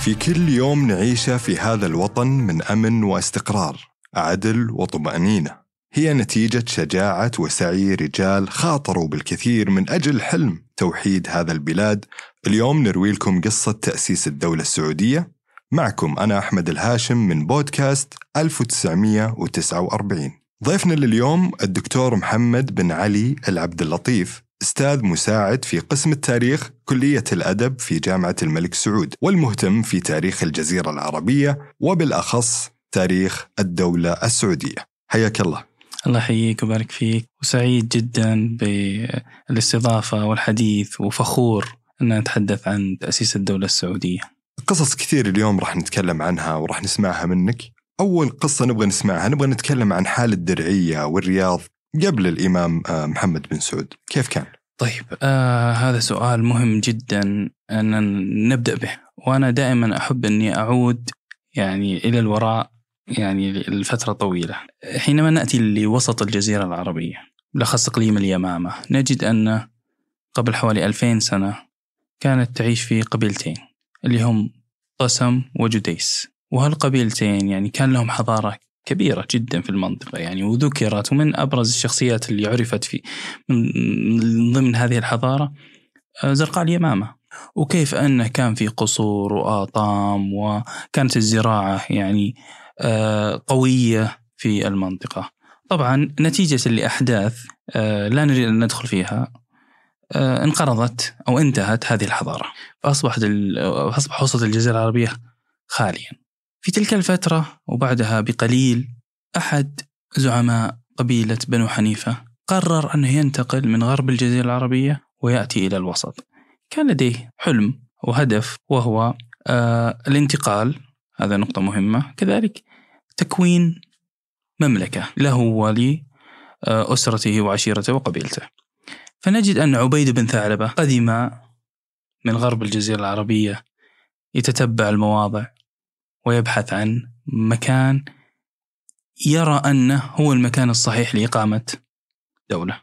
في كل يوم نعيشه في هذا الوطن من أمن واستقرار، عدل وطمأنينة، هي نتيجة شجاعة وسعي رجال خاطروا بالكثير من أجل حلم توحيد هذا البلاد. اليوم نروي لكم قصة تأسيس الدولة السعودية. معكم أنا أحمد الهاشم من بودكاست 1949. ضيفنا لليوم الدكتور محمد بن علي العبد اللطيف أستاذ مساعد في قسم التاريخ كلية الأدب في جامعة الملك سعود والمهتم في تاريخ الجزيرة العربية وبالأخص تاريخ الدولة السعودية. حياك الله. الله يحييك ويبارك فيك وسعيد جدا بالاستضافة والحديث وفخور أن نتحدث عن تأسيس الدولة السعودية قصص كثير اليوم راح نتكلم عنها وراح نسمعها منك. أول قصة نبغى نسمعها نبغى نتكلم عن حال الدرعية والرياض قبل الإمام آه، محمد بن سعود، كيف كان؟ طيب آه هذا سؤال مهم جدا أن نبدأ به وأنا دائما أحب أني أعود يعني إلى الوراء يعني لفترة طويلة حينما نأتي لوسط الجزيرة العربية بالأخص إقليم اليمامة نجد أن قبل حوالي 2000 سنة كانت تعيش في قبيلتين اللي هم طسم وجديس وهالقبيلتين يعني كان لهم حضارة كبيرة جدا في المنطقة يعني وذكرت ومن أبرز الشخصيات اللي عرفت في من ضمن هذه الحضارة آه، زرقاء اليمامة. وكيف أنه كان في قصور وآطام وكانت الزراعة يعني آه، قوية في المنطقة. طبعا نتيجة لأحداث آه، لا نريد أن ندخل فيها انقرضت أو انتهت هذه الحضارة. فأصبحت أصبح وسط الجزيرة العربية خاليا. في تلك الفترة وبعدها بقليل أحد زعماء قبيلة بنو حنيفة قرر أنه ينتقل من غرب الجزيرة العربية ويأتي إلى الوسط. كان لديه حلم وهدف وهو آه الانتقال هذا نقطة مهمة. كذلك تكوين مملكة له ولأسرته وعشيرته وقبيلته. فنجد أن عبيد بن ثعلبة قدم من غرب الجزيرة العربية يتتبع المواضع. ويبحث عن مكان يرى أنه هو المكان الصحيح لإقامة دولة.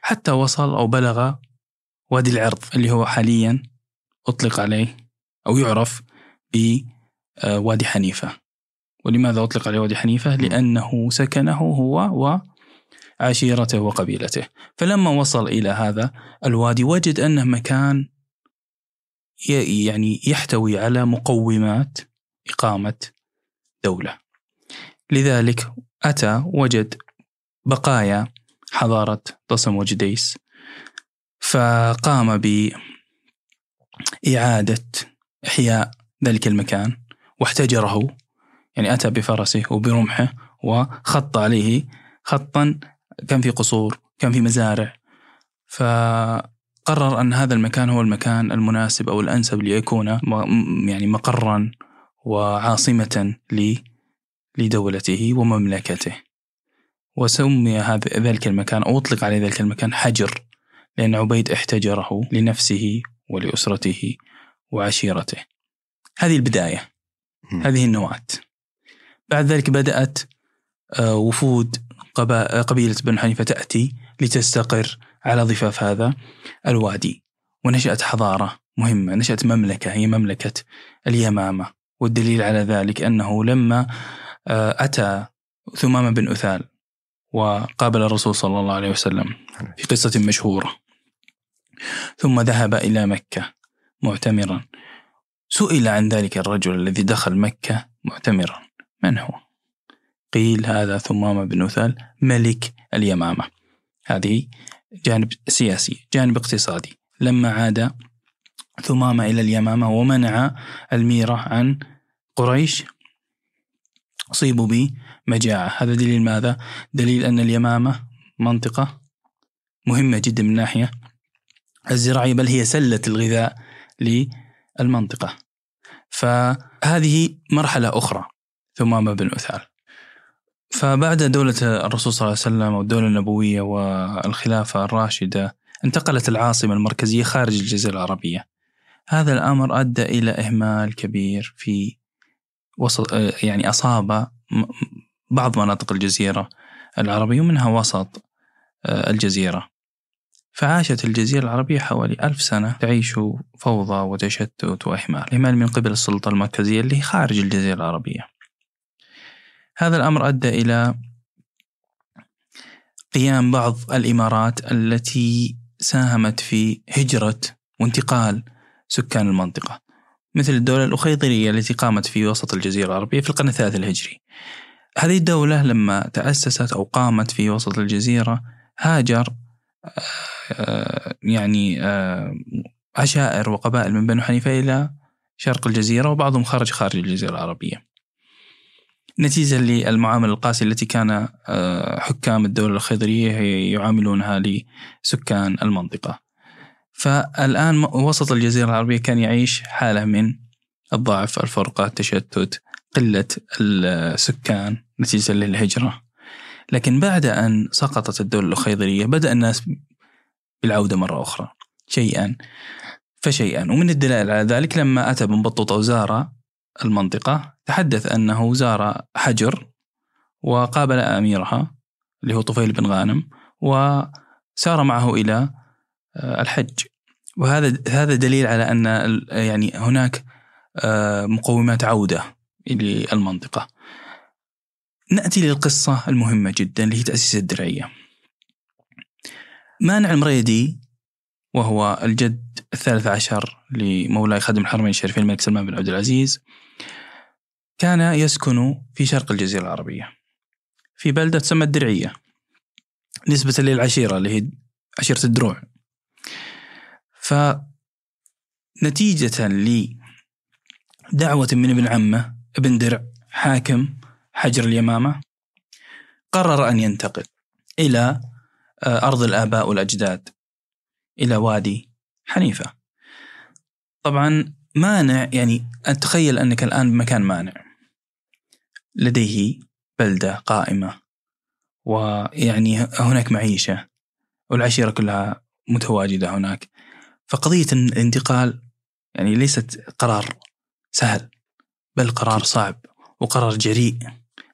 حتى وصل أو بلغ وادي العرض اللي هو حاليا أطلق عليه أو يعرف بوادي حنيفة. ولماذا أطلق عليه وادي حنيفة؟ لأنه سكنه هو وعشيرته وقبيلته. فلما وصل إلى هذا الوادي وجد أنه مكان يعني يحتوي على مقومات إقامة دولة. لذلك أتى وجد بقايا حضارة طسم وجديس فقام بإعادة إحياء ذلك المكان واحتجره يعني أتى بفرسه وبرمحه وخط عليه خطا كان في قصور كان في مزارع. فقرر أن هذا المكان هو المكان المناسب أو الأنسب ليكون يعني مقرا وعاصمة لدولته ومملكته. وسمي هذا ذلك المكان أو أطلق عليه ذلك المكان حجر لأن عبيد احتجره لنفسه ولأسرته وعشيرته. هذه البداية. هذه النواة. بعد ذلك بدأت آه، وفود قبيلة بنو حنيفة تأتي لتستقر على ضفاف هذا الوادي. ونشأت حضارة مهمة نشأت مملكة هي مملكة اليمامة. والدليل على ذلك أنه لما آه، أتى ثمامة بن أثال وقابل الرسول صلى الله عليه وسلم في قصة مشهورة ثم ذهب إلى مكة معتمرا. سئل عن ذلك الرجل الذي دخل مكة معتمرا من هو؟ قيل هذا ثمامة بن أثال ملك اليمامة. هذه جانب سياسي جانب اقتصادي. لما عاد ثمامة إلى اليمامة ومنع الميرة عن قريش. أصيبوا بمجاعة. هذا دليل ماذا؟ دليل أن اليمامة منطقة مهمة جدا من الناحية الزراعية بل هي سلة الغذاء للمنطقة. فهذه مرحلة أخرى ثمامة بن أثال فبعد دولة الرسول صلى الله عليه وسلم والدولة النبوية والخلافة الراشدة انتقلت العاصمة المركزية خارج الجزيرة العربية. هذا الأمر أدى إلى إهمال كبير في وسط يعني أصاب بعض مناطق الجزيرة العربية ومنها وسط الجزيرة. فعاشت الجزيرة العربية حوالي ألف سنة تعيش فوضى وتشتت وإهمال. إهمال من قبل السلطة المركزية اللي خارج الجزيرة العربية. هذا الأمر أدى إلى قيام بعض الإمارات التي ساهمت في هجرة وانتقال سكان المنطقة مثل الدولة الأخيضرية التي قامت في وسط الجزيرة العربية في القرن الثالث الهجري. هذه الدولة لما تأسست أو قامت في وسط الجزيرة هاجر آه، يعني آه، عشائر وقبائل من بنو حنيفة إلى شرق الجزيرة وبعضهم خرج خارج الجزيرة العربية. نتيجة للمعاملة القاسية التي كان آه، حكام الدولة الخضرية يعاملونها لسكان المنطقة. فالآن وسط الجزيرة العربية كان يعيش حالة من الضعف الفرقة التشتت قلة السكان نتيجة للهجرة. لكن بعد أن سقطت الدولة الخيضرية بدأ الناس بالعودة مرة أخرى شيئا فشيئا. ومن الدلائل على ذلك لما أتى بن بطوطة وزار المنطقة تحدث أنه زار حجر وقابل أميرها اللي هو طفيل بن غانم وسار معه إلى الحج. وهذا هذا دليل على أن يعني هناك آه، مقومات عودة للمنطقة. نأتي للقصة المهمة جدا اللي هي تأسيس الدرعية. مانع المريدي وهو الجد الثالث عشر لمولاي خادم الحرمين الشريفين الملك سلمان بن عبد العزيز كان يسكن في شرق الجزيرة العربية. في بلدة تسمى الدرعية. نسبة للعشيرة اللي هي عشيرة الدروع. فنتيجة لدعوة من ابن عمه ابن درع حاكم حجر اليمامة قرر أن ينتقل إلى آه، أرض الآباء والأجداد إلى وادي حنيفة. طبعا مانع يعني تخيل أنك الآن بمكان مانع. لديه بلدة قائمة ويعني هناك معيشة والعشيرة كلها متواجدة هناك. فقضية الانتقال يعني ليست قرار سهل بل قرار صعب وقرار جريء.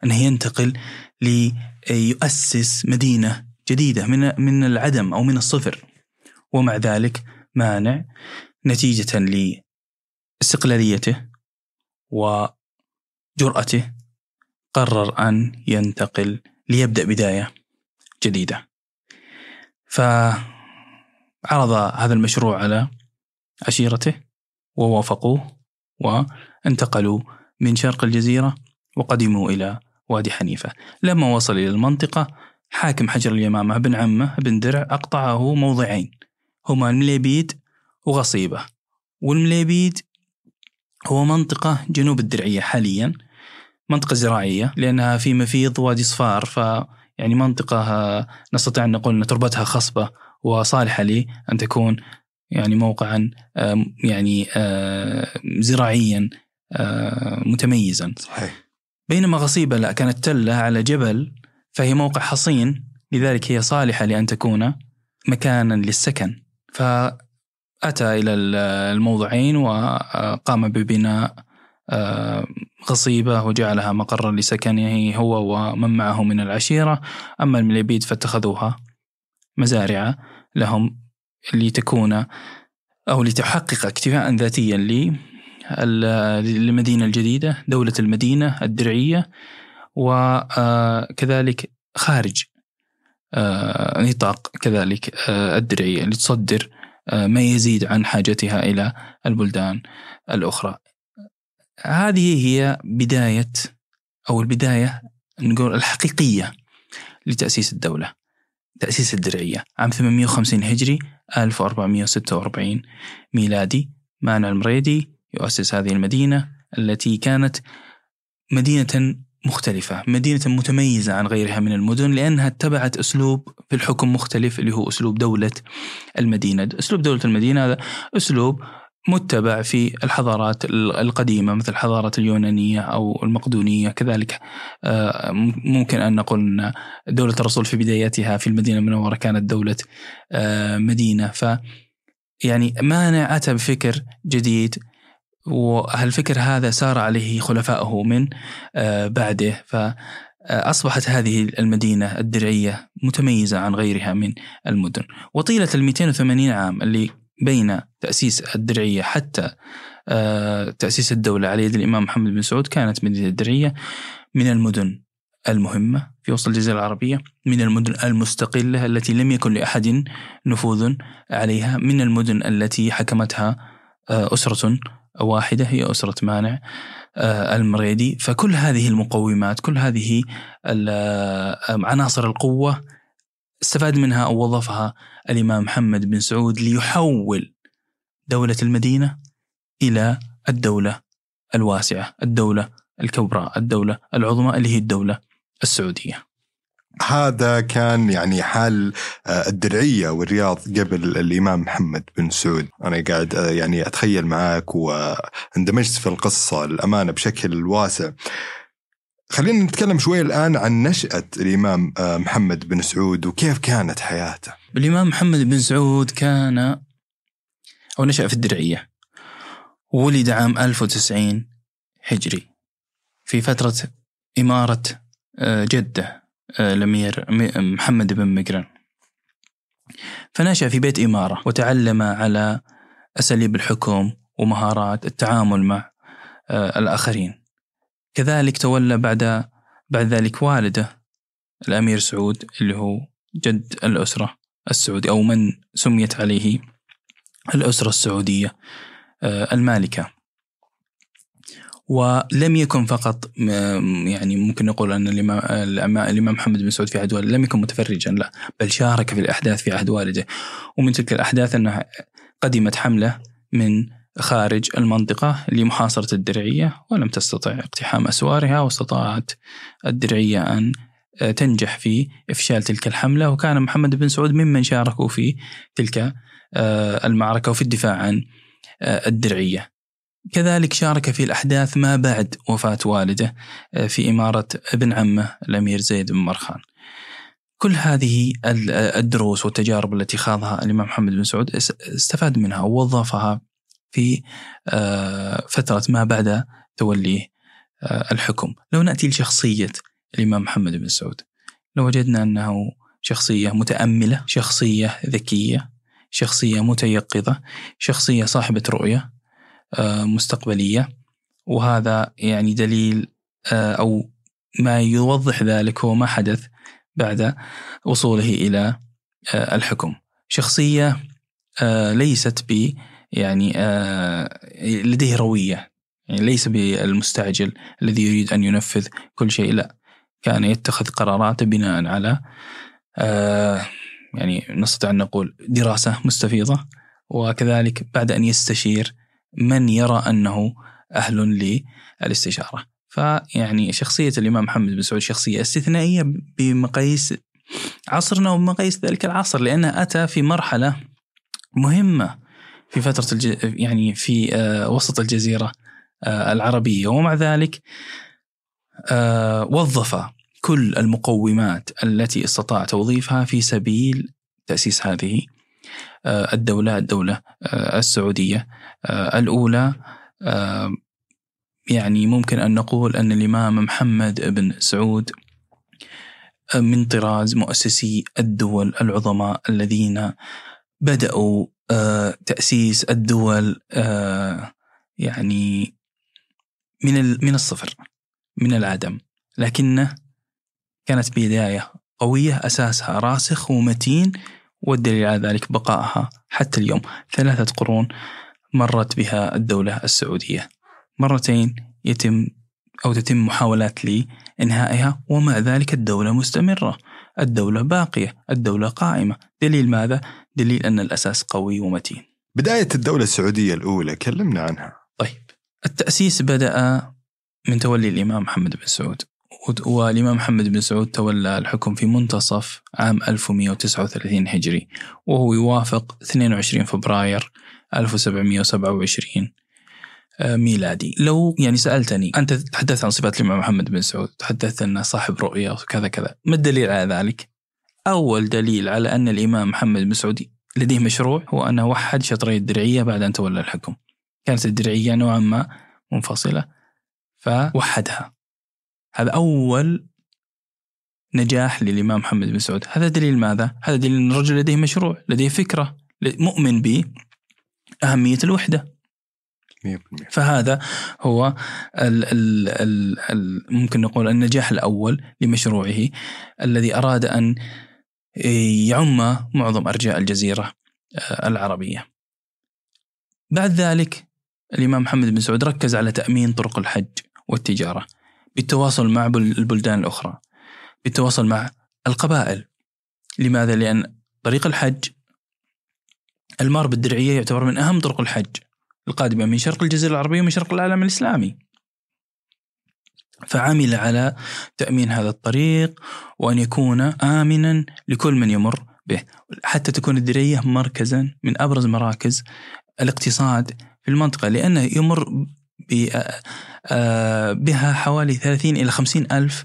أنه ينتقل ليؤسس مدينة جديدة من من العدم أو من الصفر ومع ذلك مانع نتيجة لاستقلاليته وجرأته قرر أن ينتقل ليبدأ بداية جديدة. فعرض هذا المشروع على عشيرته ووافقوه وانتقلوا من شرق الجزيرة وقدموا إلى وادي حنيفة. لما وصل إلى المنطقة حاكم حجر اليمامة بن عمه بن درع أقطعه موضعين. هما المليبيد وغصيبة. والمليبيد هو منطقة جنوب الدرعية حاليا منطقة زراعية لأنها في مفيض وادي صفار ف يعني منطقة نستطيع أن نقول أن تربتها خصبة وصالحة لأن تكون يعني موقعا يعني زراعيا متميزا. صحيح. بينما غصيبة لا كانت تلة على جبل فهي موقع حصين لذلك هي صالحة لأن تكون مكانا للسكن. فأتى إلى الموضعين وقام ببناء غصيبة وجعلها مقرا لسكنه هو ومن معه من العشيرة. أما المليبيد فاتخذوها. مزارع لهم لتكون أو لتحقق اكتفاء ذاتيا للمدينة الجديدة دولة المدينة الدرعية وكذلك خارج آه، نطاق كذلك آه، الدرعية لتصدر آه، ما يزيد عن حاجتها إلى البلدان الأخرى. هذه هي بداية أو البداية نقول الحقيقية لتأسيس الدولة. تأسيس الدرعية. عام 850 هجري 1446 ميلادي. مانع المريدي يؤسس هذه المدينة التي كانت مدينة مختلفة مدينة متميزة عن غيرها من المدن لأنها اتبعت أسلوب في الحكم مختلف اللي هو أسلوب دولة المدينة. أسلوب دولة المدينة هذا أسلوب متبع في الحضارات القديمة مثل الحضارة اليونانية أو المقدونية. كذلك آه، ممكن أن نقول أن دولة الرسول في بداياتها في المدينة المنورة كانت دولة آه، مدينة. ف يعني مانع أتى بفكر جديد وهالفكر هذا سار عليه خلفائه من آه، بعده؟ فأصبحت هذه المدينة الدرعية متميزة عن غيرها من المدن. وطيلة ال 280 عام اللي بين تأسيس الدرعية حتى آه، تأسيس الدولة على يد الإمام محمد بن سعود كانت مدينة الدرعية من المدن المهمة في وسط الجزيرة العربية من المدن المستقلة التي لم يكن لأحد نفوذ عليها من المدن التي حكمتها آه، أسرة واحدة هي أسرة مانع آه، المريدي. فكل هذه المقومات كل هذه عناصر القوة استفاد منها أو وظفها الإمام محمد بن سعود ليحول دولة المدينة إلى الدولة الواسعة الدولة الكبرى الدولة العظمى اللي هي الدولة السعودية هذا كان يعني حال آه، الدرعية والرياض قبل الإمام محمد بن سعود، أنا قاعد آه، يعني أتخيل معك وأندمجت في القصة الأمانة بشكل واسع. خلينا نتكلم شوي الآن عن نشأة الإمام آه، محمد بن سعود وكيف كانت حياته. الإمام محمد بن سعود كان أو نشأ في الدرعية. ولد عام 1090 هجري في فترة إمارة جدة آه، الأمير محمد بن مقرن فنشأ في بيت إمارة وتعلم على أساليب الحكم ومهارات التعامل مع آه، الآخرين كذلك تولى بعد بعد ذلك والده الأمير سعود اللي هو جد الأسرة السعودية أو من سميت عليه الأسرة السعودية آه، المالكة. ولم يكن فقط يعني ممكن نقول الإمام الإمام محمد بن سعود في عهد والده لم يكن متفرجا لا بل شارك في الأحداث في عهد والده. ومن تلك الأحداث أنها قدمت حملة من خارج المنطقة لمحاصرة الدرعية ولم تستطع اقتحام أسوارها واستطاعت الدرعية أن تنجح في إفشال تلك الحملة. وكان محمد بن سعود ممن شاركوا في تلك آه، المعركة وفي الدفاع عن آه، الدرعية. كذلك شارك في الأحداث ما بعد وفاة والده آه، في إمارة ابن عمه الأمير زيد بن مرخان. كل هذه الدروس والتجارب التي خاضها الإمام محمد بن سعود استفاد منها ووظفها في آه، فترة ما بعد توليه آه، الحكم. لو نأتي لشخصية الإمام محمد بن سعود لو وجدنا أنه شخصية متأملة شخصية ذكية شخصية متيقظة شخصية صاحبة رؤية آه، مستقبلية. وهذا يعني دليل أو ما يوضح ذلك هو ما حدث بعد وصوله إلى الحكم. شخصية ليست ب يعني لديه روية يعني ليس بالمستعجل الذي يريد أن ينفذ كل شيء لا كان يتخذ قراراته بناء على يعني نستطيع أن نقول دراسة مستفيضة وكذلك بعد أن يستشير من يرى أنه أهل للاستشارة. فيعني شخصية الإمام محمد بن سعود شخصية استثنائية بمقاييس عصرنا وبمقاييس ذلك العصر لأنه أتى في مرحلة مهمة في فترة الج... يعني في آه وسط الجزيرة آه العربية ومع ذلك آه وظف كل المقومات التي استطاع توظيفها في سبيل تأسيس هذه آه، السعودية آه، الأولى. يعني ممكن أن نقول أن الإمام محمد بن سعود من طراز مؤسسي الدول العظماء الذين بدأوا تأسيس الدول يعني من من الصفر من العدم. لكنه كانت بداية قوية أساسها راسخ ومتين والدليل على ذلك بقائها حتى اليوم. ثلاثة قرون مرت بها الدولة السعودية. مرتين يتم أو تتم محاولات لإنهائها ومع ذلك الدولة مستمرة. الدولة باقية الدولة قائمة. دليل ماذا؟ دليل أن الأساس قوي ومتين. بداية الدولة السعودية الأولى كلمنا عنها. طيب التأسيس بدأ من تولي الإمام محمد بن سعود. ود- والإمام محمد بن سعود تولى الحكم في منتصف عام 1139 هجري وهو يوافق 22 فبراير 1727 آه، ميلادي. لو يعني سألتني أنت تحدثت عن صفات الإمام محمد بن سعود تحدثت أنه صاحب رؤية وكذا كذا. ما الدليل على ذلك؟ أول دليل على أن الإمام محمد بن لديه مشروع هو أنه وحد شطري الدرعية بعد أن تولى الحكم. كانت الدرعية نوعا ما منفصلة فوحدها. هذا أول نجاح للإمام محمد بن سعود. هذا دليل ماذا؟ هذا دليل أن الرجل لديه مشروع لديه فكرة مؤمن بأهمية الوحدة. 100% فهذا هو ال ال ال ال ممكن نقول النجاح الأول لمشروعه الذي أراد أن يعم معظم أرجاء الجزيرة آه، العربية. بعد ذلك الإمام محمد بن سعود ركز على تأمين طرق الحج والتجارة بالتواصل مع بل- البلدان الأخرى بالتواصل مع القبائل. لماذا؟ لأن طريق الحج المار بالدرعية يعتبر من أهم طرق الحج القادمة من شرق الجزيرة العربية ومن شرق العالم الإسلامي. فعمل على تأمين هذا الطريق وأن يكون آمنا لكل من يمر به حتى تكون الدرية مركزا من أبرز مراكز الاقتصاد في المنطقة لأنه يمر بها حوالي 30 إلى 50 ألف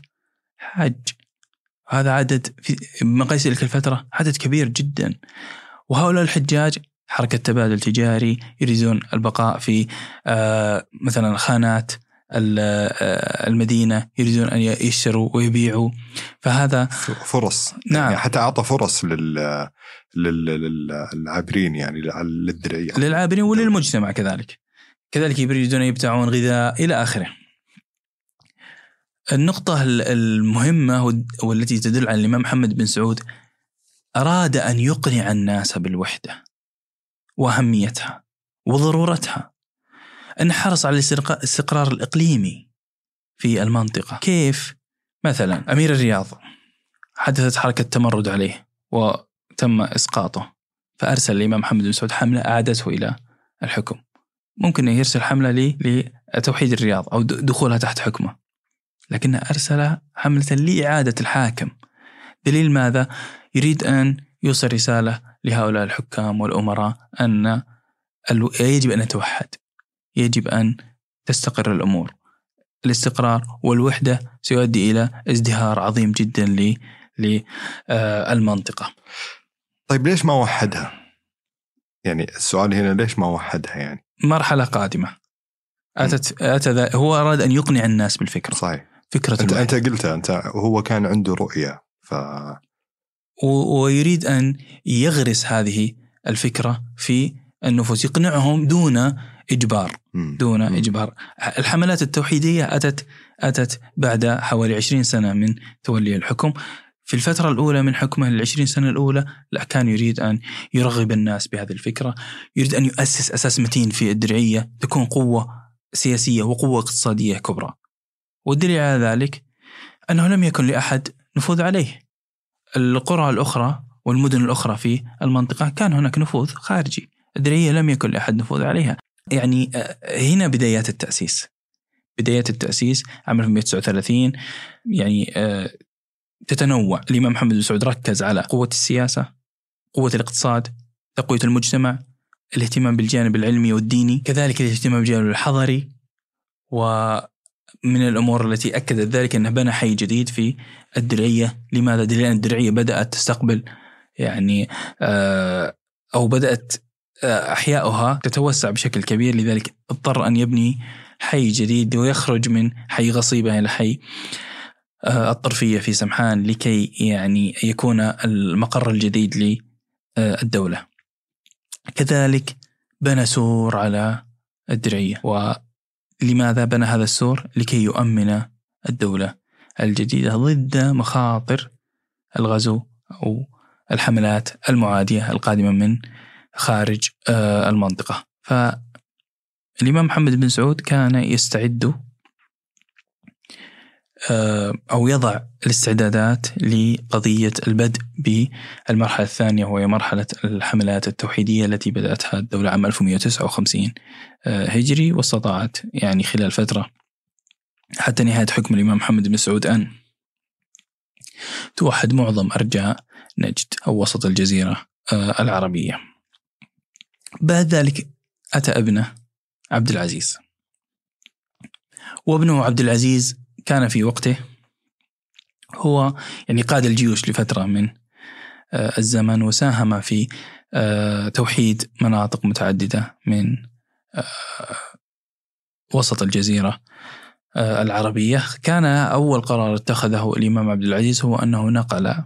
حاج. هذا عدد في بمقاييس تلك الفترة عدد كبير جدا. وهؤلاء الحجاج حركة تبادل تجاري يريدون البقاء في مثلا خانات المدينة يريدون أن يشتروا ويبيعوا. فهذا فرص. نعم. يعني حتى أعطى فرص لل لل- لل- للعابرين يعني للدرعية. للعابرين وللمجتمع كذلك. كذلك يريدون يبتاعون غذاء إلى آخره. النقطة ال- المهمة والتي تدل على الإمام محمد بن سعود أراد أن يقنع الناس بالوحدة وأهميتها وضرورتها. أن حرص على الاستقرار الإقليمي في المنطقة. كيف؟ مثلا أمير الرياض حدثت حركة تمرد عليه وتم إسقاطه فأرسل الإمام محمد بن سعود حملة أعادته إلى الحكم. ممكن يرسل حملة لي لتوحيد الرياض أو دخولها تحت حكمه. لكنه أرسل حملة لإعادة الحاكم. دليل ماذا؟ يريد أن يوصل رسالة لهؤلاء الحكام والأمراء أن يجب أن نتوحد يجب أن تستقر الأمور. الاستقرار والوحدة سيؤدي إلى ازدهار عظيم جدا ل- للمنطقة طيب ليش ما وحدها؟ يعني السؤال هنا ليش ما وحدها يعني؟ مرحلة قادمة. أتت أتى هو أراد أن يقنع الناس بالفكرة صحيح. فكرة الوحدة. أنت قلتها انت هو كان عنده رؤية ف و- ويريد أن يغرس هذه الفكرة في النفوس يقنعهم دون إجبار مم. دون مم. إجبار. الحملات التوحيدية أتت أتت بعد حوالي 20 سنة من تولي الحكم. في الفترة الأولى من حكمه العشرين سنة الأولى لا كان يريد أن يرغب الناس بهذه الفكرة. يريد أن يؤسس أساس متين في الدرعية تكون قوة سياسية وقوة اقتصادية كبرى. والدليل على ذلك أنه لم يكن لأحد نفوذ عليه. القرى الأخرى والمدن الأخرى في المنطقة كان هناك نفوذ خارجي. الدرعية لم يكن لأحد نفوذ عليها. يعني آه، هنا بدايات التأسيس. بدايات التأسيس عام 1939 يعني آه، تتنوع. الإمام محمد بن سعود ركز على قوة السياسة قوة الاقتصاد تقوية المجتمع الاهتمام بالجانب العلمي والديني كذلك الاهتمام بالجانب الحضري. ومن الأمور التي أكدت ذلك أنه بنى حي جديد في الدرعية. لماذا؟ لأن الدرعية بدأت تستقبل يعني آه، أو بدأت أحياؤها تتوسع بشكل كبير لذلك اضطر أن يبني حي جديد ويخرج من حي غصيبة إلى حي آه، الطرفية في سمحان لكي يعني يكون المقر الجديد للدولة. كذلك بنى سور على الدرعية. ولماذا بنى هذا السور؟ لكي يؤمن الدولة الجديدة ضد مخاطر الغزو أو الحملات المعادية القادمة من خارج آه، المنطقة. فالإمام محمد بن سعود كان يستعد آه، أو يضع الاستعدادات لقضية البدء بالمرحلة الثانية وهي مرحلة الحملات التوحيدية التي بدأتها الدولة عام 1159 آه، هجري واستطاعت يعني خلال فترة حتى نهاية حكم الإمام محمد بن سعود أن توحد معظم أرجاء نجد أو وسط الجزيرة العربية. بعد ذلك أتى ابنه عبد العزيز. وابنه عبد العزيز كان في وقته هو يعني قاد الجيوش لفترة من آه، الزمن وساهم في آه، توحيد مناطق متعددة من وسط الجزيرة العربية. كان أول قرار اتخذه الإمام عبد العزيز هو أنه نقل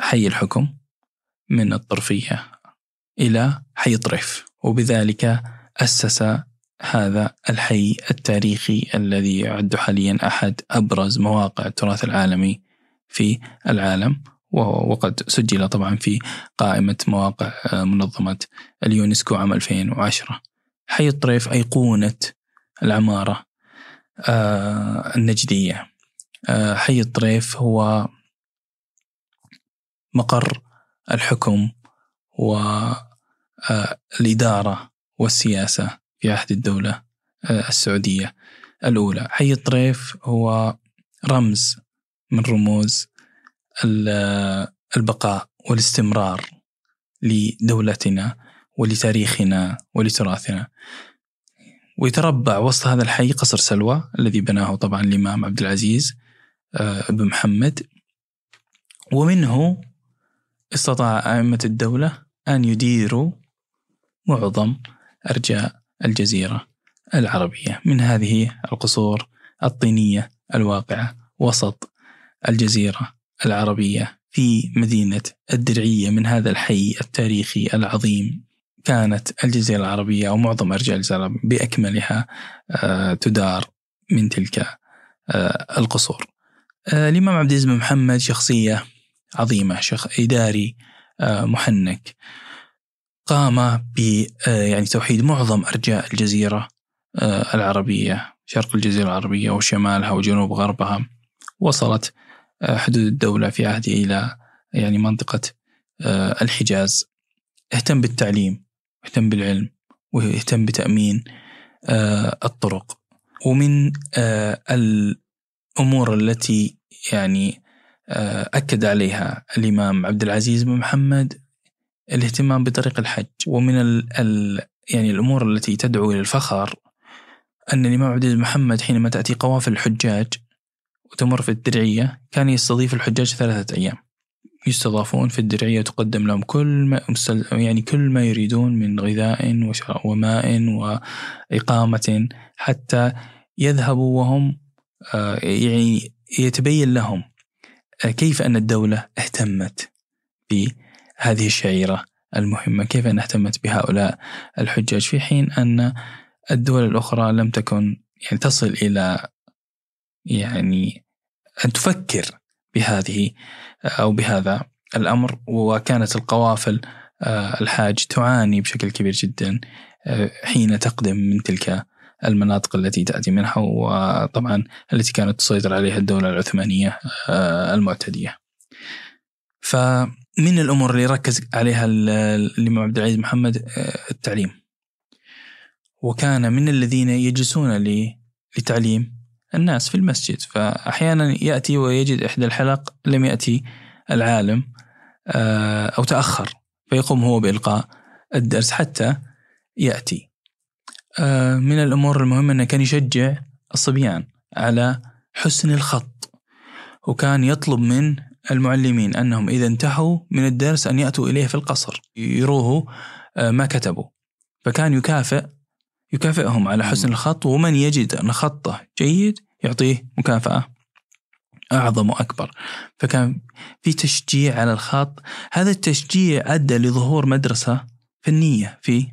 حي الحكم من الطرفية إلى حي طريف وبذلك أسس هذا الحي التاريخي الذي يعد حاليا أحد أبرز مواقع التراث العالمي في العالم. وقد سجل طبعا في قائمة مواقع منظمة اليونسكو عام 2010 حي الطريف أيقونة العمارة آه، النجدية. آه، حي الطريف هو مقر الحكم والإدارة والسياسة في عهد الدولة آه، السعودية. الأولى. حي الطريف هو رمز من رموز البقاء والاستمرار لدولتنا ولتاريخنا ولتراثنا. ويتربع وسط هذا الحي قصر سلوى الذي بناه طبعا الإمام عبد العزيز آه، بن محمد. ومنه استطاع أئمة الدولة أن يديروا معظم أرجاء الجزيرة العربية من هذه القصور الطينية الواقعة وسط الجزيرة العربية في مدينة الدرعية من هذا الحي التاريخي العظيم. كانت الجزيرة العربية أو معظم أرجاء الجزيرة بأكملها آه، تدار من تلك آه، القصور. آه، الإمام عبد العزيز بن محمد شخصية عظيمة شخ إداري محنك. قام ب يعني توحيد معظم أرجاء الجزيرة العربية شرق الجزيرة العربية وشمالها وجنوب غربها وصلت حدود الدولة في عهده إلى يعني منطقة الحجاز. اهتم بالتعليم يهتم بالعلم ويهتم بتأمين آه، الطرق. ومن آه، الأمور التي يعني آه، أكد عليها الإمام عبد العزيز بن محمد الاهتمام بطريق الحج. ومن ال ال يعني الأمور التي تدعو إلى الفخر أن الإمام عبد العزيز محمد حينما تأتي قوافل الحجاج وتمر في الدرعية كان يستضيف الحجاج ثلاثة أيام. يستضافون في الدرعية تقدم لهم كل ما يعني كل ما يريدون من غذاء وماء وإقامة حتى يذهبوا وهم آه، يعني يتبين لهم آه، كيف أن الدولة اهتمت بهذه الشعيرة المهمة؟ كيف أن اهتمت بهؤلاء الحجاج في حين أن الدول الأخرى لم تكن يعني تصل إلى يعني أن تفكر بهذه أو بهذا الأمر وكانت القوافل آه، الحاج تعاني بشكل كبير جدا آه، حين تقدم من تلك المناطق التي تأتي منها وطبعا التي كانت تسيطر عليها الدولة العثمانية آه، المعتدية. فمن الأمور اللي ركز عليها الإمام عبد العزيز محمد التعليم. وكان من الذين يجلسون لتعليم الناس في المسجد. فأحيانا يأتي ويجد إحدى الحلق لم يأتي العالم آه، أو تأخر فيقوم هو بإلقاء الدرس حتى يأتي. آه، من الأمور المهمة أنه كان يشجع الصبيان على حسن الخط وكان يطلب من المعلمين أنهم إذا انتهوا من الدرس أن يأتوا إليه في القصر يروه آه، ما كتبوا. فكان يكافئ يكافئهم على حسن الخط ومن يجد أن خطه جيد يعطيه مكافأة أعظم وأكبر. فكان في تشجيع على الخط هذا التشجيع أدى لظهور مدرسة فنية في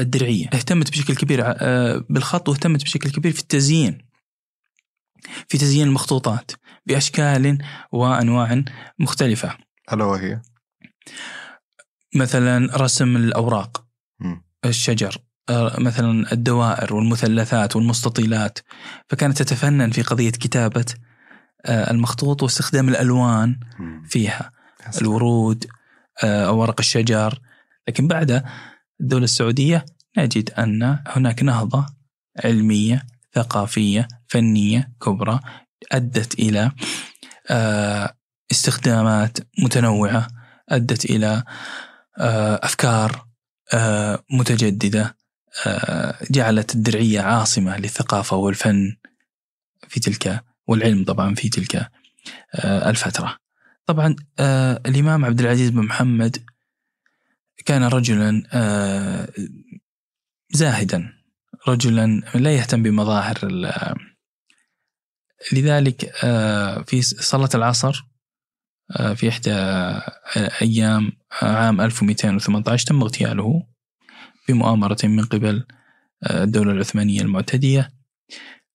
الدرعية اهتمت بشكل كبير آه، بالخط واهتمت بشكل كبير في التزيين في تزيين المخطوطات بأشكال وأنواع مختلفة ألا وهي؟ مثلا رسم الأوراق م. الشجر آه، مثلا الدوائر والمثلثات والمستطيلات فكانت تتفنن في قضية كتابة آه، المخطوط واستخدام الألوان مم. فيها. الورود ورق الشجر لكن بعد الدولة السعودية نجد أن هناك نهضة علمية ثقافية فنية كبرى أدت إلى آه، استخدامات متنوعة أدت إلى آه، أفكار آه، متجددة جعلت الدرعية عاصمة للثقافة والفن في تلك والعلم طبعا في تلك الفترة. طبعا الإمام عبد العزيز بن محمد كان رجلا آه، زاهدا. رجلا لا يهتم بمظاهر لذلك آه، في صلاة العصر آه، في إحدى أيام عام 1218 تم اغتياله بمؤامرة من قبل الدولة العثمانية المعتدية.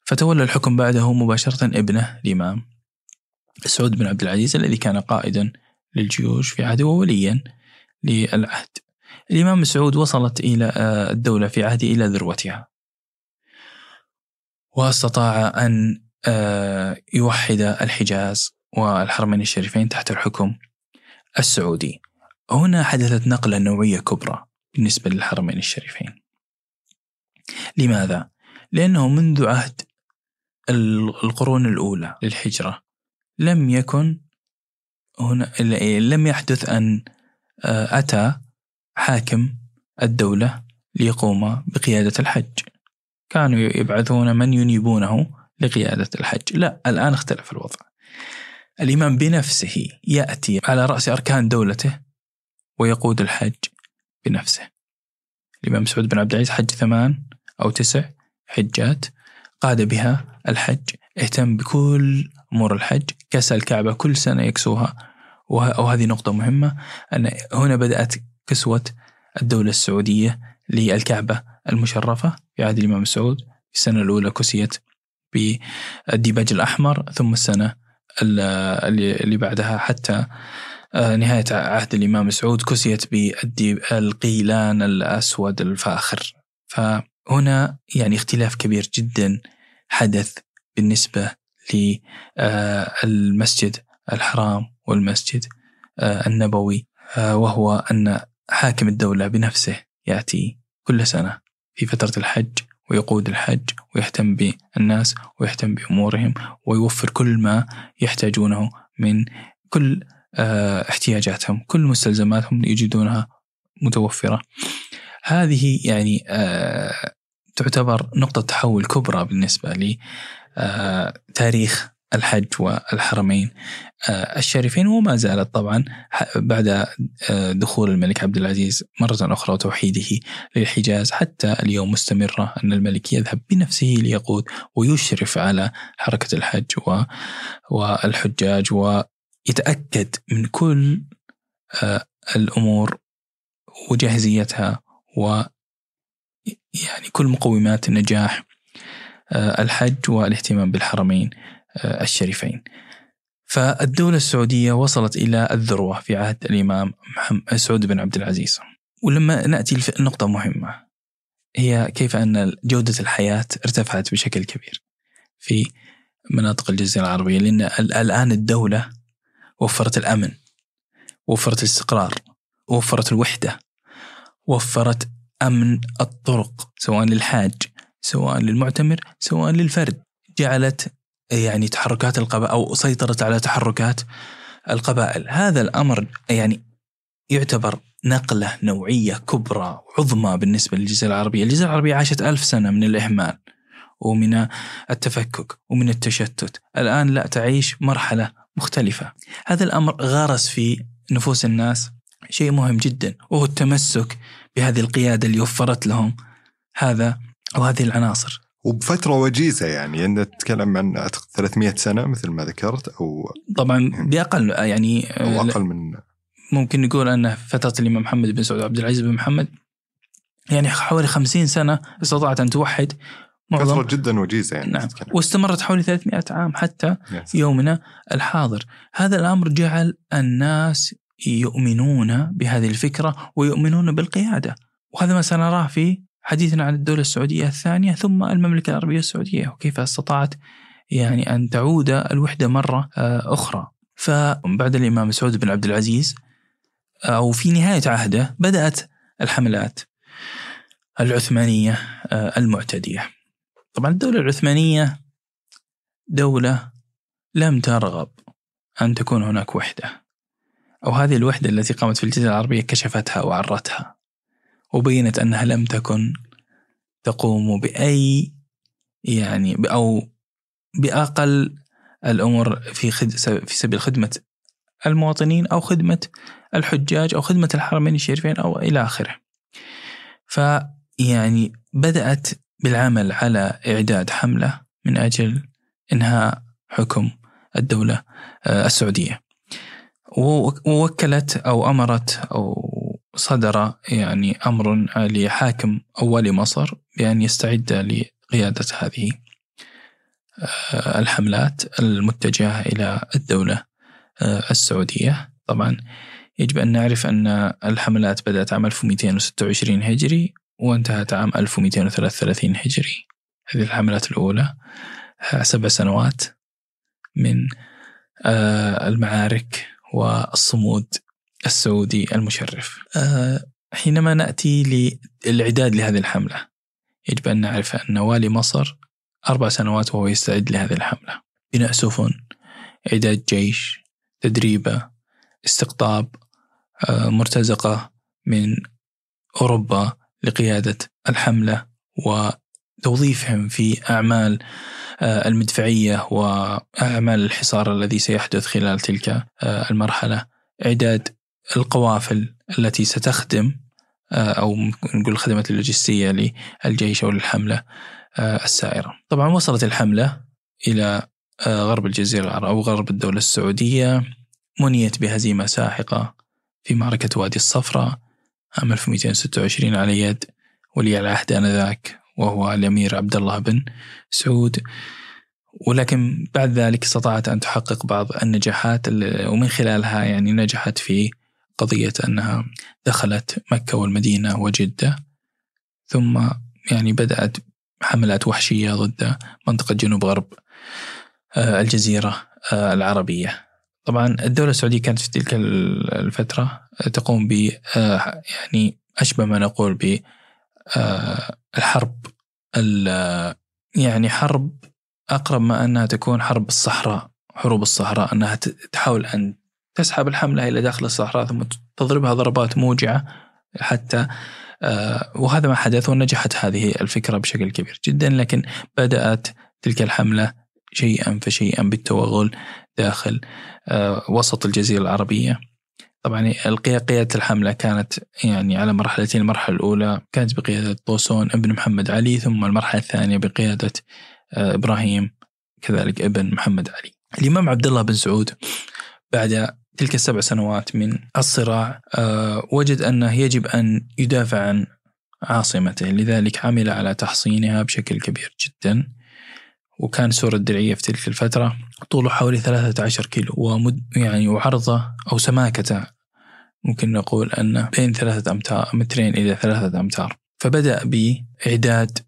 فتولى الحكم بعده مباشرة ابنه الإمام سعود بن عبد العزيز الذي كان قائدا للجيوش في عهده ووليا. للعهد. الإمام سعود وصلت إلى آه، الدولة في عهده إلى ذروتها. واستطاع أن آه، يوحد الحجاز والحرمين الشريفين تحت الحكم السعودي. هنا حدثت نقلة نوعية كبرى بالنسبة للحرمين الشريفين. لماذا؟ لأنه منذ عهد ال- القرون الأولى للهجرة لم يكن هنا لم يحدث أن أتى حاكم الدولة ليقوم بقيادة الحج. كانوا يبعثون من ينيبونه لقيادة الحج. لا الآن اختلف الوضع. الإمام بنفسه يأتي على رأس أركان دولته ويقود الحج بنفسه. الإمام سعود بن عبد العزيز حج ثمان أو تسع حجات قاد بها الحج اهتم بكل أمور الحج كسى الكعبة كل سنة يكسوها وه- وهذه نقطة مهمة أن هنا بدأت كسوة الدولة السعودية للكعبة المشرفة في عهد الإمام سعود في السنة الأولى كسيت بالديباج الأحمر ثم السنة ال- اللي بعدها حتى آه، نهاية عهد الإمام سعود كسيت بالقيلان الأسود الفاخر. فهنا يعني اختلاف كبير جدا حدث بالنسبة للمسجد الحرام والمسجد آه، النبوي آه، وهو أن حاكم الدولة بنفسه يأتي كل سنة في فترة الحج ويقود الحج ويهتم بالناس ويهتم بأمورهم ويوفر كل ما يحتاجونه من كل آه، احتياجاتهم كل مستلزماتهم يجدونها متوفرة. هذه يعني تعتبر نقطة تحول كبرى بالنسبة آه، تاريخ الحج والحرمين. آه، الشريفين وما زالت طبعا بعد آه، دخول الملك عبد العزيز مرة أخرى وتوحيده للحجاز حتى اليوم مستمرة أن الملك يذهب بنفسه ليقود ويشرف على حركة الحج والحجاج ويتأكد من كل آه، الأمور وجاهزيتها و يعني كل مقومات نجاح الحج والاهتمام بالحرمين. الشريفين. فالدولة السعودية وصلت إلى الذروة في عهد الإمام محمد سعود بن عبد العزيز. ولما نأتي لنقطة مهمة. هي كيف أن جودة الحياة ارتفعت بشكل كبير في مناطق الجزيرة العربية لأن ال- الآن الدولة وفرت الأمن وفرت الاستقرار وفرت الوحدة وفرت أمن الطرق سواء للحاج سواء للمعتمر سواء للفرد. جعلت يعني تحركات القبائل أو سيطرت على تحركات القبائل. هذا الأمر يعني يعتبر نقلة نوعية كبرى عظمى بالنسبة للجزيرة العربية. الجزيرة العربية عاشت ألف سنة من الإهمال ومن التفكك ومن التشتت. الآن لا تعيش مرحلة مختلفة. هذا الأمر غرس في نفوس الناس شيء مهم جدا وهو التمسك بهذه القيادة اللي وفرت لهم هذا أو هذه العناصر. وبفترة وجيزة يعني أنت تتكلم عن أعتقد 300 سنة مثل ما ذكرت أو طبعا بأقل يعني أو أقل من ممكن نقول أن فترة الإمام محمد بن سعود عبد العزيز بن محمد يعني حوالي خمسين سنة استطاعت أن توحد معظم جدا وجيزة يعني نعم تتكلم. واستمرت حوالي 300 عام حتى يس. يومنا الحاضر هذا الأمر جعل الناس يؤمنون بهذه الفكرة ويؤمنون بالقيادة وهذا ما سنراه في حديثنا عن الدولة السعودية الثانية ثم المملكة العربية السعودية وكيف استطاعت يعني أن تعود الوحدة مرة آه، أخرى. فبعد الإمام سعود بن عبد العزيز أو في نهاية عهده بدأت الحملات العثمانية آه، المعتدية. طبعا الدولة العثمانية دولة لم ترغب أن تكون هناك وحدة أو هذه الوحدة التي قامت في الجزيرة العربية كشفتها وعرتها. وبينت أنها لم تكن تقوم بأي يعني أو بأقل الأمور في خد في سبيل خدمة المواطنين أو خدمة الحجاج أو خدمة الحرمين الشريفين أو إلى آخره. فيعني بدأت بالعمل على إعداد حملة من أجل إنهاء حكم الدولة آه، السعودية. ووكلت أو أمرت أو صدر يعني أمر لحاكم أول مصر بأن يستعد لقيادة هذه آه، الحملات المتجهة إلى الدولة آه، السعودية. طبعا يجب أن نعرف أن الحملات بدأت عام 1226 هجري وانتهت عام 1233 هجري. هذه الحملات الأولى آه، سبع سنوات من المعارك والصمود السعودي المشرف. حينما نأتي للإعداد لهذه الحملة يجب أن نعرف أن والي مصر أربع سنوات وهو يستعد لهذه الحملة. بناء سفن إعداد جيش تدريبة استقطاب آه، مرتزقة من أوروبا لقيادة الحملة وتوظيفهم في أعمال آه، المدفعية وأعمال الحصار الذي سيحدث خلال تلك آه، المرحلة. إعداد القوافل التي ستخدم أو نقول الخدمات اللوجستية للجيش أو للحملة آه، السائرة. طبعا وصلت الحملة إلى آه، غرب الجزيرة العربية أو غرب الدولة السعودية منيت بهزيمة ساحقة في معركة وادي الصفراء عام 1226 على يد ولي العهد آنذاك وهو الأمير عبد الله بن سعود. ولكن بعد ذلك استطاعت أن تحقق بعض النجاحات ومن خلالها يعني نجحت في قضية أنها دخلت مكة والمدينة وجدة ثم يعني بدأت حملات وحشية ضد منطقة جنوب غرب آه، الجزيرة آه، العربية. طبعا الدولة السعودية كانت في تلك الفترة تقوم ب آه، يعني أشبه ما نقول ب الحرب يعني حرب أقرب ما أنها تكون حرب الصحراء حروب الصحراء أنها تحاول أن تسحب الحملة إلى داخل الصحراء ثم تضربها ضربات موجعة حتى آه، وهذا ما حدث ونجحت هذه الفكرة بشكل كبير جدا لكن بدأت تلك الحملة شيئا فشيئا بالتوغل داخل آه، وسط الجزيرة العربية. طبعا قيادة الحملة كانت يعني على مرحلتين المرحلة الأولى كانت بقيادة طوسون ابن محمد علي ثم المرحلة الثانية بقيادة آه، إبراهيم كذلك ابن محمد علي. الإمام عبد الله بن سعود بعد تلك السبع سنوات من الصراع آه، وجد أنه يجب أن يدافع عن عاصمته لذلك عمل على تحصينها بشكل كبير جدا وكان سور الدرعية في تلك الفترة طوله حوالي 13 كيلو ومد يعني وعرضه أو سماكته ممكن نقول أنه بين ثلاثة أمتار مترين إلى ثلاثة أمتار. فبدأ بإعداد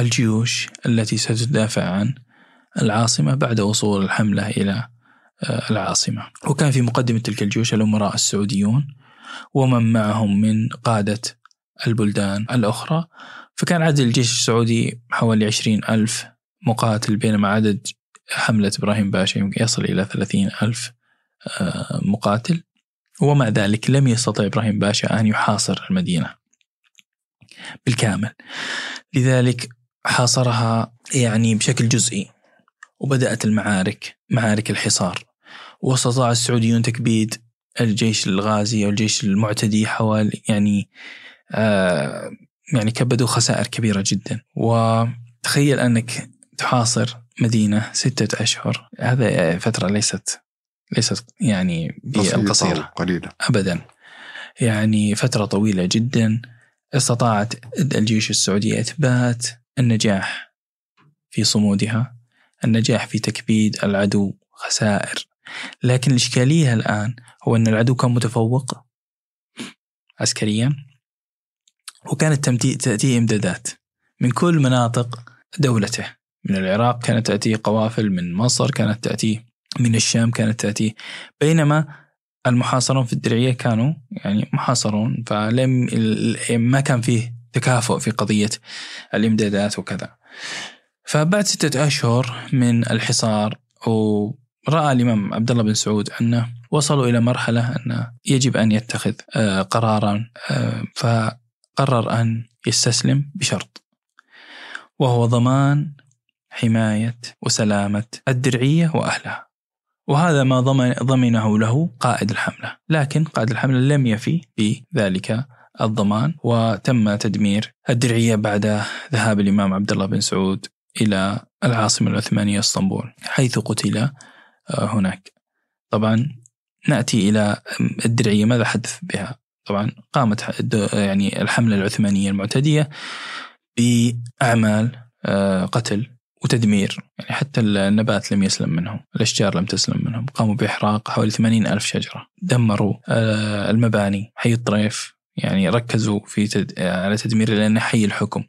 الجيوش التي ستدافع عن العاصمة بعد وصول الحملة إلى العاصمة. وكان في مقدمة تلك الجيوش الأمراء السعوديون ومن معهم من قادة البلدان الأخرى. فكان عدد الجيش السعودي حوالي عشرين ألف مقاتل بينما عدد حملة إبراهيم باشا يصل إلى ثلاثين ألف آه، مقاتل. ومع ذلك لم يستطع إبراهيم باشا أن يحاصر المدينة بالكامل. لذلك حاصرها يعني بشكل جزئي. وبدأت المعارك معارك الحصار. وأستطاع السعوديون تكبيد الجيش الغازي أو الجيش المعتدي حوالي يعني آه يعني كبدوا خسائر كبيرة جدا. وتخيل أنك تحاصر مدينة ستة أشهر. هذا فترة ليست ليست يعني بالقصيرة قليلة. أبدا. يعني فترة طويلة جدا. استطاعت الجيوش السعودية إثبات النجاح في صمودها. النجاح في تكبيد العدو خسائر. لكن الإشكالية الآن هو أن العدو كان متفوق عسكريا وكانت تأتيه إمدادات من كل مناطق دولته. من العراق كانت تأتيه قوافل من مصر كانت تأتيه من الشام كانت تأتيه. بينما المحاصرون في الدرعية كانوا يعني محاصرون فلم ما كان فيه تكافؤ في قضية الإمدادات وكذا. فبعد ستة أشهر من الحصار ورأى الإمام عبد الله بن سعود أنه وصلوا إلى مرحلة أنه يجب أن يتخذ آه، قرارا آه، فقرر أن يستسلم بشرط وهو ضمان حماية وسلامة الدرعية وأهلها وهذا ما ضمن ضمنه له قائد الحملة لكن قائد الحملة لم يفي بذلك الضمان وتم تدمير الدرعية بعد ذهاب الإمام عبد الله بن سعود إلى العاصمة العثمانية اسطنبول حيث قتل آه، هناك. طبعا نأتي إلى الدرعية ماذا حدث بها؟ طبعا قامت يعني الحملة العثمانية المعتدية بأعمال آه، قتل وتدمير. يعني حتى النبات لم يسلم منهم الأشجار لم تسلم منهم. قاموا بإحراق حوالي 80 ألف شجرة. دمروا آه، المباني حي الطريف. يعني ركزوا في تد... على تدمير لأنه حي الحكم.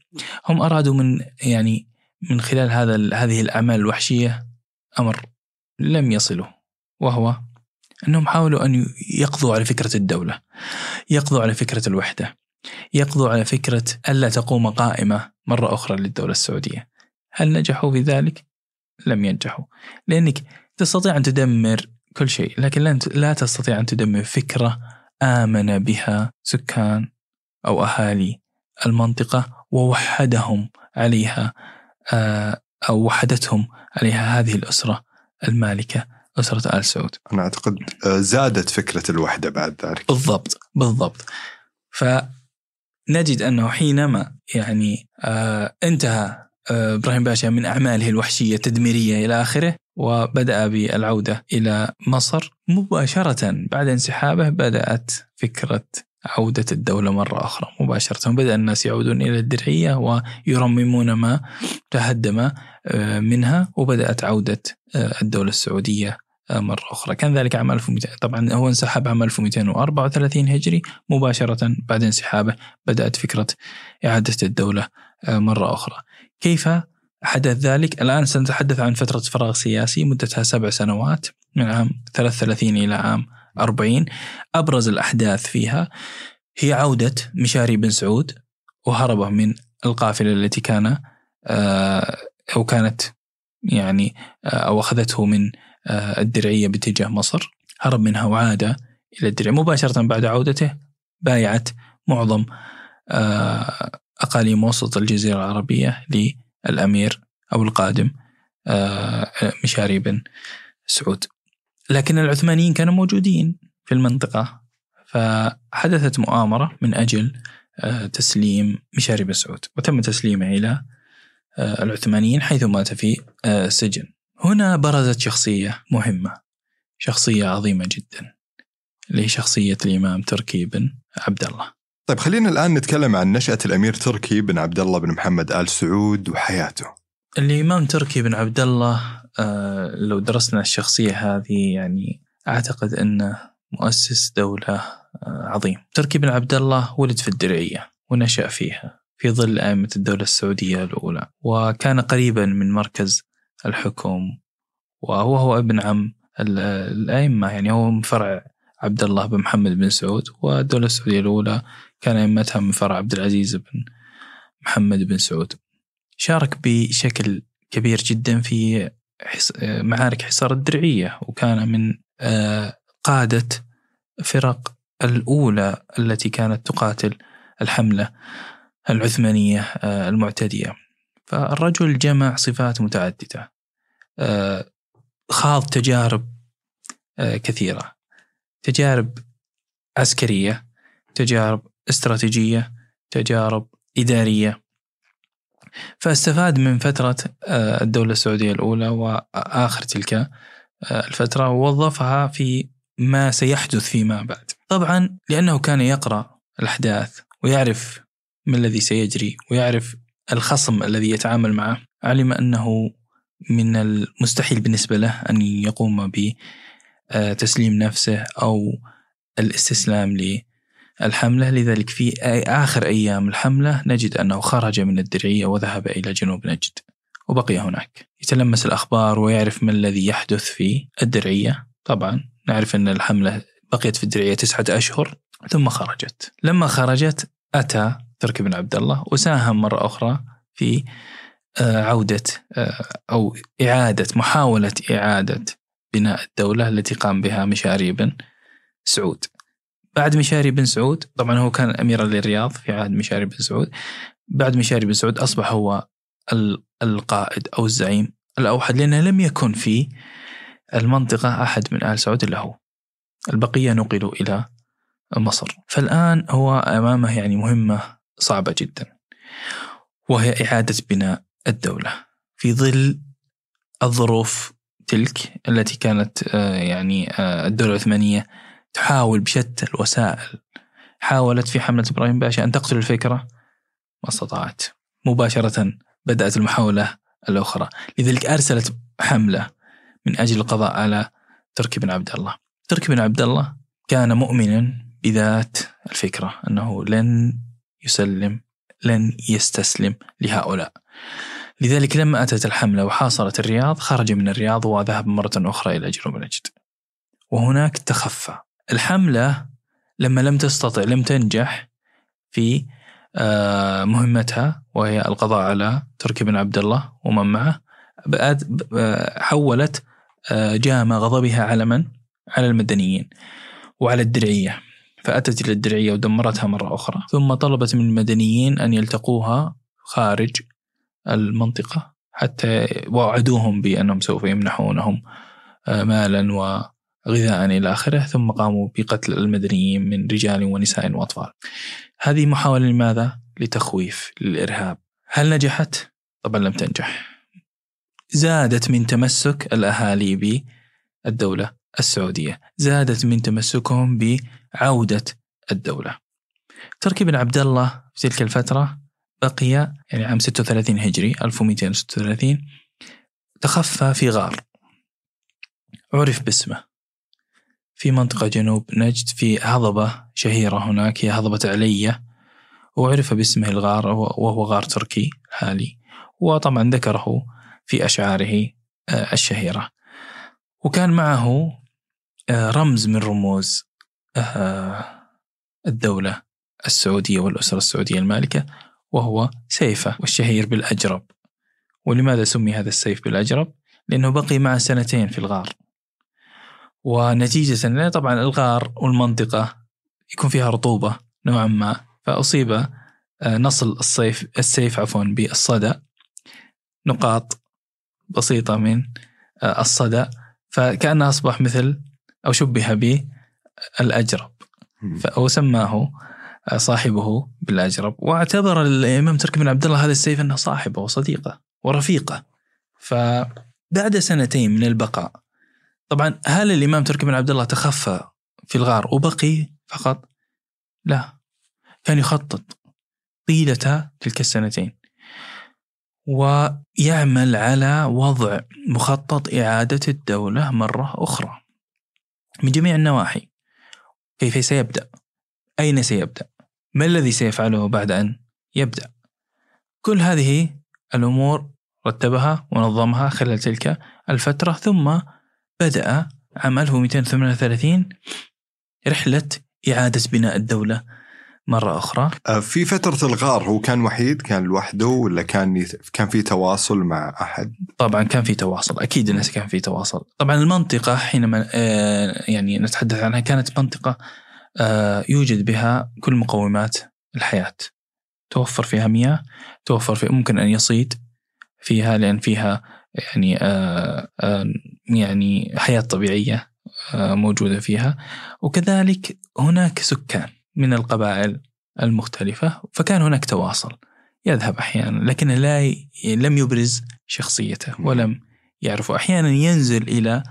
هم أرادوا من يعني من خلال هذا هذه الأعمال الوحشية أمر لم يصلوا وهو أنهم حاولوا أن يقضوا على فكرة الدولة يقضوا على فكرة الوحدة يقضوا على فكرة ألا تقوم قائمة مرة أخرى للدولة السعودية هل نجحوا في ذلك؟ لم ينجحوا لأنك تستطيع أن تدمر كل شيء لكن لا- تستطيع أن تدمر فكرة آمن بها سكان أو أهالي المنطقة ووحدهم عليها أو وحدتهم عليها هذه الأسرة المالكة أسرة آل سعود. أنا أعتقد آه، زادت فكرة الوحدة بعد ذلك. بالضبط بالضبط. فنجد أنه حينما يعني آه انتهى آه إبراهيم باشا من أعماله الوحشية التدميرية إلى آخره وبدأ بالعودة إلى مصر مباشرة بعد انسحابه بدأت فكرة عودة الدولة مرة أخرى مباشرة. بدأ الناس يعودون إلى الدرعية ويرممون ما تهدم آه، منها وبدأت عودة آه، الدولة السعودية آه، مرة أخرى. كان ذلك عام 1200 طبعا هو انسحب عام 1234 هجري مباشرة بعد انسحابه بدأت فكرة إعادة الدولة مرة أخرى. كيف حدث ذلك؟ الآن سنتحدث عن فترة فراغ سياسي مدتها سبع سنوات من عام 33 إلى عام 40 أبرز الأحداث فيها هي عودة مشاري بن سعود وهربه من القافلة التي كان آه، أو كانت يعني آه، أو أخذته من آه، الدرعية باتجاه مصر. هرب منها وعاد إلى الدرع. مباشرة بعد عودته بايعت معظم أقاليم وسط الجزيرة العربية للأمير أو القادم مشاري بن سعود. لكن العثمانيين كانوا موجودين في المنطقة. فحدثت مؤامرة من أجل آه، تسليم مشاري بن سعود وتم تسليمه إلى آه، العثمانيين حيث مات في آه، سجن هنا برزت شخصية مهمة شخصية عظيمة جدا اللي هي شخصية الإمام تركي بن عبد الله طيب خلينا الآن نتكلم عن نشأة الأمير تركي بن عبد الله بن محمد آل سعود وحياته. الإمام تركي بن عبد الله لو درسنا الشخصية هذه يعني أعتقد أنه مؤسس دولة آه، عظيم تركي بن عبد الله ولد في الدرعية ونشأ فيها في ظل أئمة الدولة السعودية الأولى وكان قريبا من مركز الحكم وهو هو ابن عم ال- الأئمة يعني هو من فرع عبد الله بن محمد بن سعود والدولة السعودية الأولى كان أئمتها من فرع عبد العزيز بن محمد بن سعود شارك بشكل كبير جدا في. معارك حصار الدرعية وكان من آه، قادة فرق الأولى التي كانت تقاتل الحملة العثمانية آه، المعتدية. فالرجل جمع صفات متعددة آه، خاض تجارب كثيرة. تجارب عسكرية تجارب استراتيجية تجارب إدارية. فاستفاد من فترة آه، الدولة السعودية الأولى وآخر تلك آه، الفترة ووظفها في ما سيحدث فيما بعد. طبعا لأنه كان يقرأ الأحداث ويعرف ما الذي سيجري ويعرف الخصم الذي يتعامل معه علم أنه من المستحيل بالنسبة له أن يقوم بتسليم نفسه أو الاستسلام الحملة لذلك في آخر أيام الحملة نجد أنه خرج من الدرعية وذهب إلى جنوب نجد وبقي هناك. يتلمس الأخبار ويعرف ما الذي يحدث في الدرعية. طبعا نعرف أن الحملة بقيت في الدرعية تسعة أشهر ثم خرجت. لما خرجت أتى تركي بن عبد الله وساهم مرة أخرى في آه، عودة آه، أو إعادة محاولة إعادة بناء الدولة التي قام بها مشاري بن سعود. بعد مشاري بن سعود طبعا هو كان أميرا للرياض في عهد مشاري بن سعود. بعد مشاري بن سعود أصبح هو القائد أو الزعيم. الأوحد لأنه لم يكن في المنطقة أحد من آل سعود إلا هو. البقية نقلوا إلى مصر. فالآن هو أمامه يعني مهمة صعبة جدا وهي إعادة بناء الدولة. في ظل الظروف تلك التي كانت آه، يعني آه، الدولة العثمانية تحاول بشتى الوسائل. حاولت في حملة إبراهيم باشا أن تقتل الفكرة؟ ما استطاعت. مباشرة بدأت المحاولة الأخرى. لذلك أرسلت حملة من أجل القضاء على تركي بن عبد الله. تركي بن عبد الله كان مؤمنا بذات الفكرة أنه لن يسلم لن يستسلم لهؤلاء. لذلك لما أتت الحملة وحاصرت الرياض خرج من الرياض وذهب مرة أخرى إلى جنوب نجد. وهناك تخفى. الحملة لما لم تستطع لم تنجح في آه، مهمتها وهي القضاء على تركي بن عبد الله ومن معه حولت آه، جام غضبها على من؟ على المدنيين وعلى الدرعية فأتت إلى الدرعية ودمرتها مرة أخرى ثم طلبت من المدنيين أن يلتقوها خارج المنطقة حتى وعدوهم بأنهم سوف يمنحونهم آه، مالا وغذاء إلى آخره ثم قاموا بقتل المدنيين من رجال ونساء وأطفال. هذه محاولة لماذا؟ لتخويف للإرهاب هل نجحت؟ طبعا لم تنجح. زادت من تمسك الأهالي بالدولة السعودية. زادت من تمسكهم بعودة الدولة. تركي بن عبد الله في تلك الفترة بقي يعني عام 36 هجري 1236 تخفى في غار. عرف باسمه. في منطقة جنوب نجد في هضبة شهيرة هناك هي هضبة علية وعرف باسمه الغار وهو غار تركي حالي. وطبعا ذكره في أشعاره آه، الشهيرة. وكان معه آه، رمز من رموز آه، الدولة السعودية والأسرة السعودية المالكة وهو سيفه والشهير بالأجرب. ولماذا سمي هذا السيف بالأجرب؟ لأنه بقي معه سنتين في الغار. ونتيجة طبعا الغار والمنطقة يكون فيها رطوبة نوعا ما فأصيب آه، نصل الصيف السيف عفوا بالصدى نقاط بسيطة من آه، الصدى فكأنه أصبح مثل أو شبه بالأجرب. وسماه آه، صاحبه بالأجرب. واعتبر الإمام تركي بن عبد الله هذا السيف أنه صاحبه وصديقه ورفيقه. فبعد سنتين من البقاء طبعا هل الإمام تركي بن عبد الله تخفى في الغار وبقي فقط؟ لا. كان يخطط طيلة تلك السنتين. ويعمل على وضع مخطط إعادة الدولة مرة أخرى. من جميع النواحي. كيف سيبدأ؟ أين سيبدأ؟ ما الذي سيفعله بعد أن يبدأ؟ كل هذه الأمور رتبها ونظمها خلال تلك الفترة ثم بدأ عام 1238 رحلة إعادة بناء الدولة مرة أخرى. آه، في فترة الغار هو كان وحيد؟ كان لوحده ولا كان كان في تواصل مع أحد؟ طبعا كان في تواصل أكيد الناس كان في تواصل. طبعا المنطقة حينما آه، يعني نتحدث عنها كانت منطقة آه، يوجد بها كل مقومات الحياة. توفر فيها مياه توفر في ممكن أن يصيد فيها لأن فيها يعني يعني حياة طبيعية موجودة فيها. وكذلك هناك سكان من القبائل المختلفة فكان هناك تواصل يذهب أحيانا لكن لا ي... لم يبرز شخصيته ولم يعرف أحيانا ينزل إلى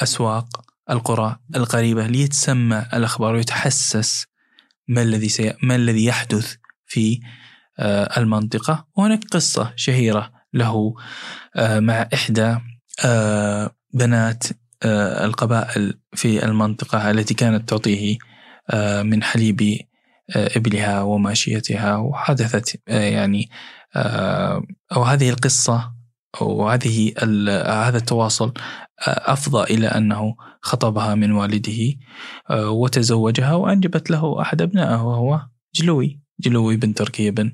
أسواق القرى القريبة ليتسمى الأخبار ويتحسس ما الذي سي... ما الذي يحدث في آه، المنطقة. وهناك قصة شهيرة له آه، مع إحدى آه، بنات القبائل في المنطقة التي كانت تعطيه من حليب آه، إبلها وماشيتها وحدثت آه، يعني آه، أو هذه القصة أو هذه ال- هذا التواصل آه، أفضى إلى أنه خطبها من والده آه، وتزوجها وأنجبت له أحد أبنائه وهو جلوي جلوي بن تركي بن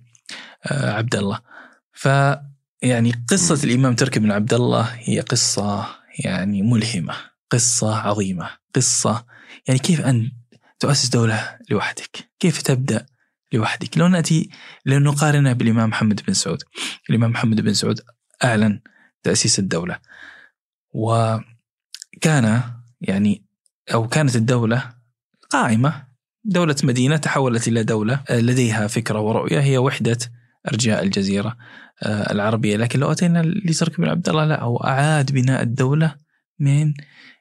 آه، عبد الله. ف يعني قصة الإمام تركي بن عبد الله هي قصة يعني ملهمة قصة عظيمة قصة. يعني كيف أن تؤسس دولة لوحدك؟ كيف تبدأ لوحدك؟ لو نأتي لو نقارنها بالإمام محمد بن سعود. الإمام محمد بن سعود أعلن تأسيس الدولة. وكان يعني أو كانت الدولة قائمة. دولة مدينة تحولت إلى دولة لديها فكرة ورؤية. هي وحدة أرجاء الجزيرة آه، العربية. لكن لو أتينا لترك بن عبد الله لا هو أعاد بناء الدولة من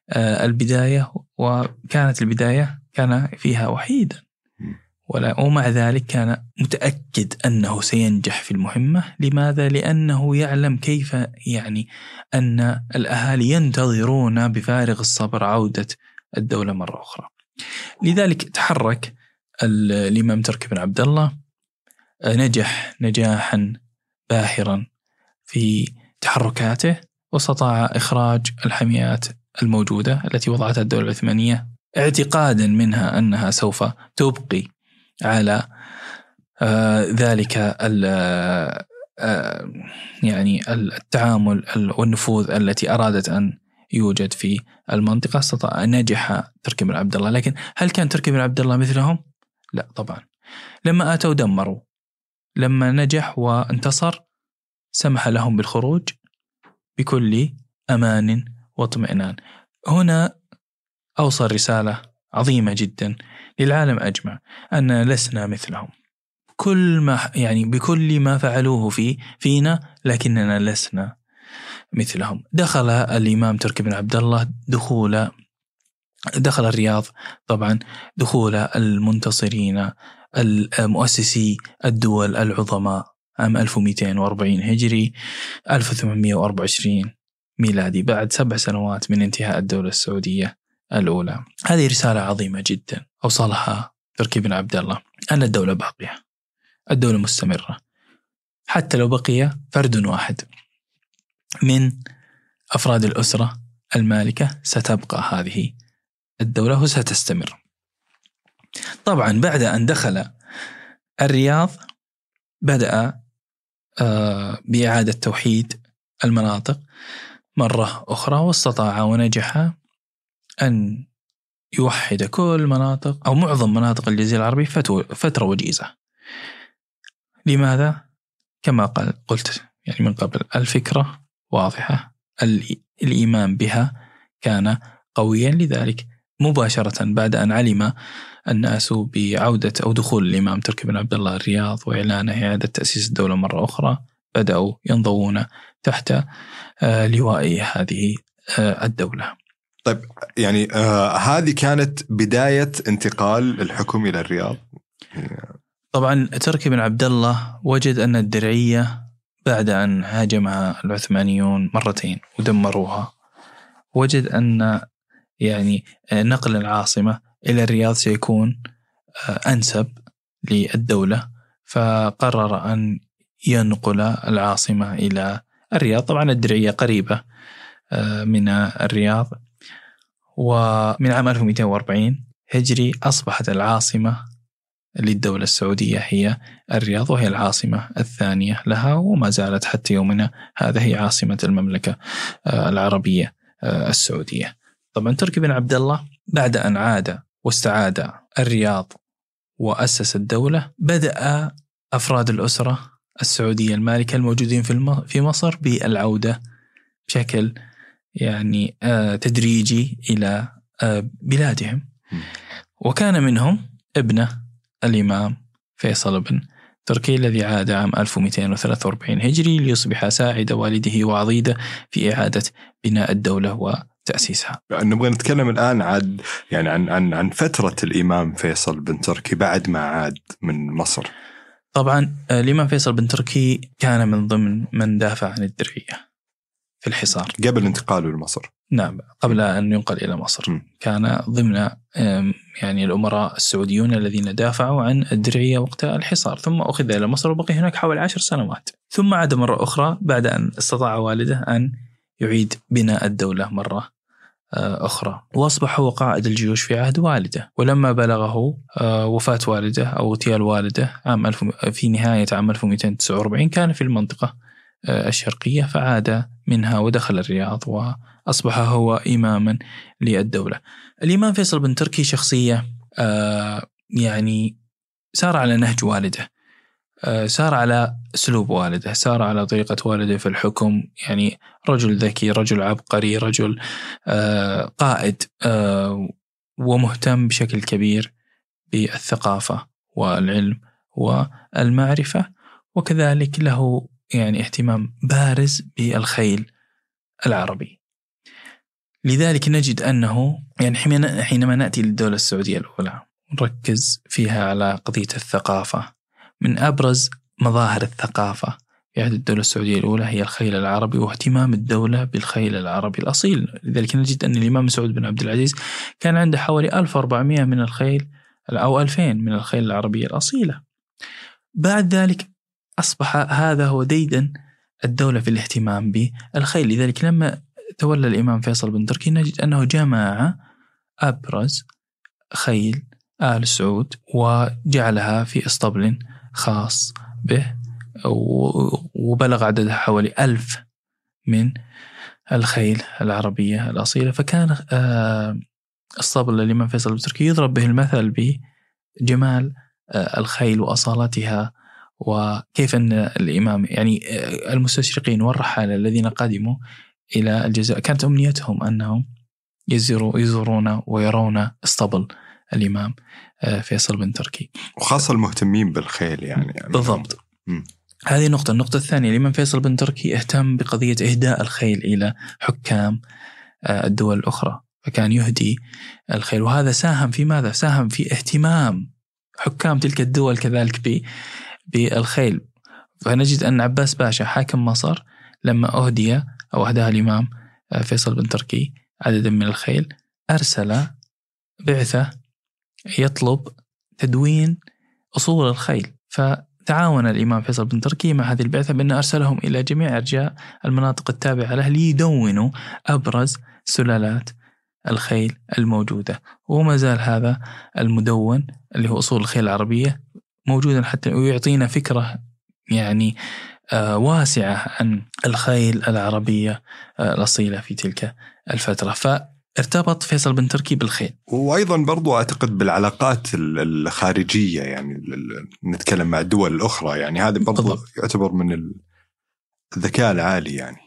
آه، البداية وكانت البداية كان فيها وحيدا. ولا ومع ذلك كان متأكد أنه سينجح في المهمة. لماذا؟ لأنه يعلم كيف يعني أن الأهالي ينتظرون بفارغ الصبر عودة الدولة مرة أخرى. لذلك تحرك ال- الإمام تركي بن عبد الله نجح نجاحا باهرا في تحركاته واستطاع إخراج الحميات الموجودة التي وضعتها الدولة العثمانية اعتقادا منها أنها سوف تبقي على آه، ذلك ال- آه، يعني التعامل ال- والنفوذ التي أرادت أن يوجد في المنطقة. استطاع نجح تركي بن عبد الله. لكن هل كان تركي بن عبد الله مثلهم؟ لا طبعا. لما أتوا دمروا لما نجح وانتصر سمح لهم بالخروج بكل أمان واطمئنان. هنا أوصل رسالة عظيمة جدا للعالم أجمع أننا لسنا مثلهم. كل ما يعني بكل ما فعلوه في فينا لكننا لسنا مثلهم. دخل الإمام تركي بن عبد الله دخول دخل الرياض طبعا دخول المنتصرين المؤسسي الدول العظماء عام 1240 هجري 1824 ميلادي. بعد سبع سنوات من انتهاء الدولة السعودية الأولى. هذه رسالة عظيمة جدا أوصلها تركي بن عبد الله. أن الدولة باقية. الدولة مستمرة. حتى لو بقي فرد واحد من أفراد الأسرة المالكة ستبقى هذه الدولة وستستمر. طبعا بعد أن دخل الرياض بدأ آه، بإعادة توحيد المناطق مرة أخرى واستطاع ونجح أن يوحد كل مناطق أو معظم مناطق الجزيرة العربية فترة وجيزة لماذا؟ كما قال قلت يعني من قبل الفكرة واضحة ال- الإيمان بها كان قويا لذلك مباشرة بعد أن علم الناس بعودة أو دخول الإمام تركي بن عبد الله الرياض وإعلانه إعادة تأسيس الدولة مرة أخرى بدأوا ينضوون تحت آه، لواء هذه آه، الدولة. يعني آه هذه كانت بداية انتقال الحكم إلى الرياض؟ طبعا تركي بن عبد الله وجد أن الدرعية بعد أن هاجمها العثمانيون مرتين ودمروها. وجد أن يعني نقل العاصمة إلى الرياض سيكون أنسب للدولة. فقرر أن ينقل العاصمة إلى الرياض. طبعا الدرعية قريبة من الرياض. ومن عام 1240 هجري أصبحت العاصمة للدولة السعودية هي الرياض وهي العاصمة الثانية لها وما زالت حتى يومنا هذا هي عاصمة المملكة آه، العربية آه، السعودية. طبعا تركي بن عبد الله بعد أن عاد واستعاد الرياض وأسس الدولة بدأ أفراد الأسرة السعودية المالكة الموجودين في في مصر بالعودة بشكل يعني آه، تدريجي إلى آه، بلادهم. وكان منهم ابنه الإمام فيصل بن تركي الذي عاد عام 1243 هجري ليصبح ساعد والده وعضيده في إعادة بناء الدولة وتأسيسها نبغى نتكلم الآن عن يعني عن عن عن فترة الإمام فيصل بن تركي بعد ما عاد من مصر. طبعا آه، الإمام فيصل بن تركي كان من ضمن من دافع عن الدرعية في الحصار. قبل انتقاله لمصر. نعم قبل أن ينقل إلى مصر. م. كان ضمن يعني الأمراء السعوديون الذين دافعوا عن الدرعية وقت الحصار ثم أخذ إلى مصر وبقي هناك حوالي عشر سنوات. ثم عاد مرة أخرى بعد أن استطاع والده أن يعيد بناء الدولة مرة آه، أخرى. وأصبح هو قائد الجيوش في عهد والده. ولما بلغه آه، وفاة والده أو اغتيال والده عام 1000 في نهاية عام 1249 كان في المنطقة آه، الشرقية فعاد منها ودخل الرياض وأصبح هو إماما للدولة. الإمام فيصل بن تركي شخصية يعني سار على نهج والده. سار على أسلوب والده سار على طريقة والده في الحكم. يعني رجل ذكي رجل عبقري رجل آه، قائد آه، ومهتم بشكل كبير بالثقافة والعلم والمعرفة وكذلك له يعني اهتمام بارز بالخيل العربي. لذلك نجد أنه يعني حين- حينما نأتي للدولة السعودية الأولى نركز فيها على قضية الثقافة. من أبرز مظاهر الثقافة. في عهد الدولة السعودية الأولى هي الخيل العربي واهتمام الدولة بالخيل العربي الأصيل. لذلك نجد أن الإمام سعود بن عبد العزيز كان عنده حوالي 1400 من الخيل أو 2000 من الخيل العربية الأصيلة. بعد ذلك أصبح هذا هو ديدا الدولة في الاهتمام بالخيل. لذلك لما تولى الإمام فيصل بن تركي نجد أنه جمع أبرز خيل آل سعود وجعلها في اسطبل خاص به وبلغ عددها حوالي ألف من الخيل العربية الأصيلة. فكان آه، اسطبل الإمام فيصل بن تركي يضرب به المثل بجمال آه، الخيل وأصالتها وكيف أن الإمام يعني آه، المستشرقين والرحالة الذين قدموا إلى الجزائر كانت أمنيتهم أنهم يزورون ويرون اسطبل الإمام. فيصل بن تركي. وخاصة المهتمين بالخيل يعني, يعني بالضبط. مم. هذه نقطة. النقطة الثانية الإمام فيصل بن تركي اهتم بقضية إهداء الخيل إلى حكام آه، الدول الأخرى فكان يهدي الخيل. وهذا ساهم في ماذا؟ ساهم في اهتمام حكام تلك الدول كذلك ب- بالخيل. فنجد أن عباس باشا حاكم مصر لما أهدي أو أهداها الإمام آه، فيصل بن تركي عددا من الخيل أرسل بعثة يطلب تدوين أصول الخيل. فتعاون الإمام فيصل بن تركي مع هذه البعثة بأن أرسلهم إلى جميع أرجاء المناطق التابعة له ليدونوا أبرز سلالات الخيل الموجودة. وما زال هذا المدون اللي هو أصول الخيل العربية موجودا حتى ويعطينا فكرة يعني آه، واسعة عن الخيل العربية آه، الأصيلة في تلك الفترة. فارتبط فيصل بن تركي بالخيل وأيضا برضو أعتقد بالعلاقات ال- الخارجية يعني نتكلم مع الدول الأخرى يعني هذا برضو بالضبط. يعتبر من ال- الذكاء العالي يعني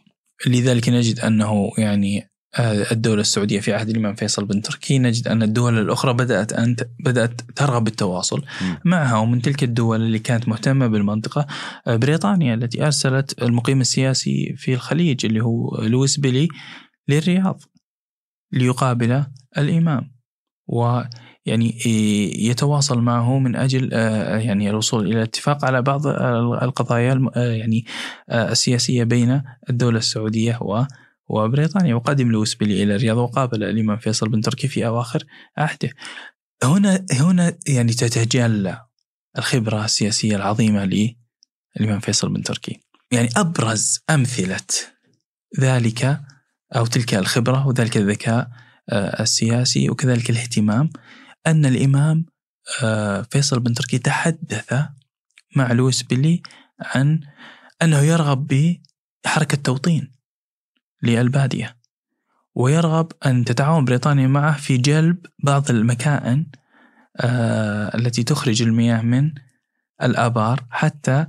لذلك نجد أنه يعني آه، الدولة السعودية في عهد الإمام فيصل بن تركي نجد أن الدول الأخرى بدأت أن بدأت ترغب بالتواصل مم. معها ومن تلك الدول اللي كانت مهتمة بالمنطقة آه، بريطانيا التي أرسلت المقيم السياسي في الخليج اللي هو لويس بيلي للرياض ليقابل الإمام. ويعني إيه، يتواصل معه من أجل آه، يعني الوصول إلى اتفاق على بعض القضايا آه، يعني آه، السياسية بين الدولة السعودية و وبريطانيا. وقدم لويس بيلي إلى الرياض وقابل الإمام فيصل بن تركي في أواخر عهده. هنا هنا يعني تتجلى الخبرة السياسية العظيمة للإمام فيصل بن تركي. يعني أبرز أمثلة ذلك أو تلك الخبرة وذلك الذكاء آه، السياسي وكذلك الاهتمام أن الإمام آه، فيصل بن تركي تحدث مع لويس بيلي عن أنه يرغب بحركة توطين للبادية ويرغب أن تتعاون بريطانيا معه في جلب بعض المكائن آه، التي تخرج المياه من الآبار حتى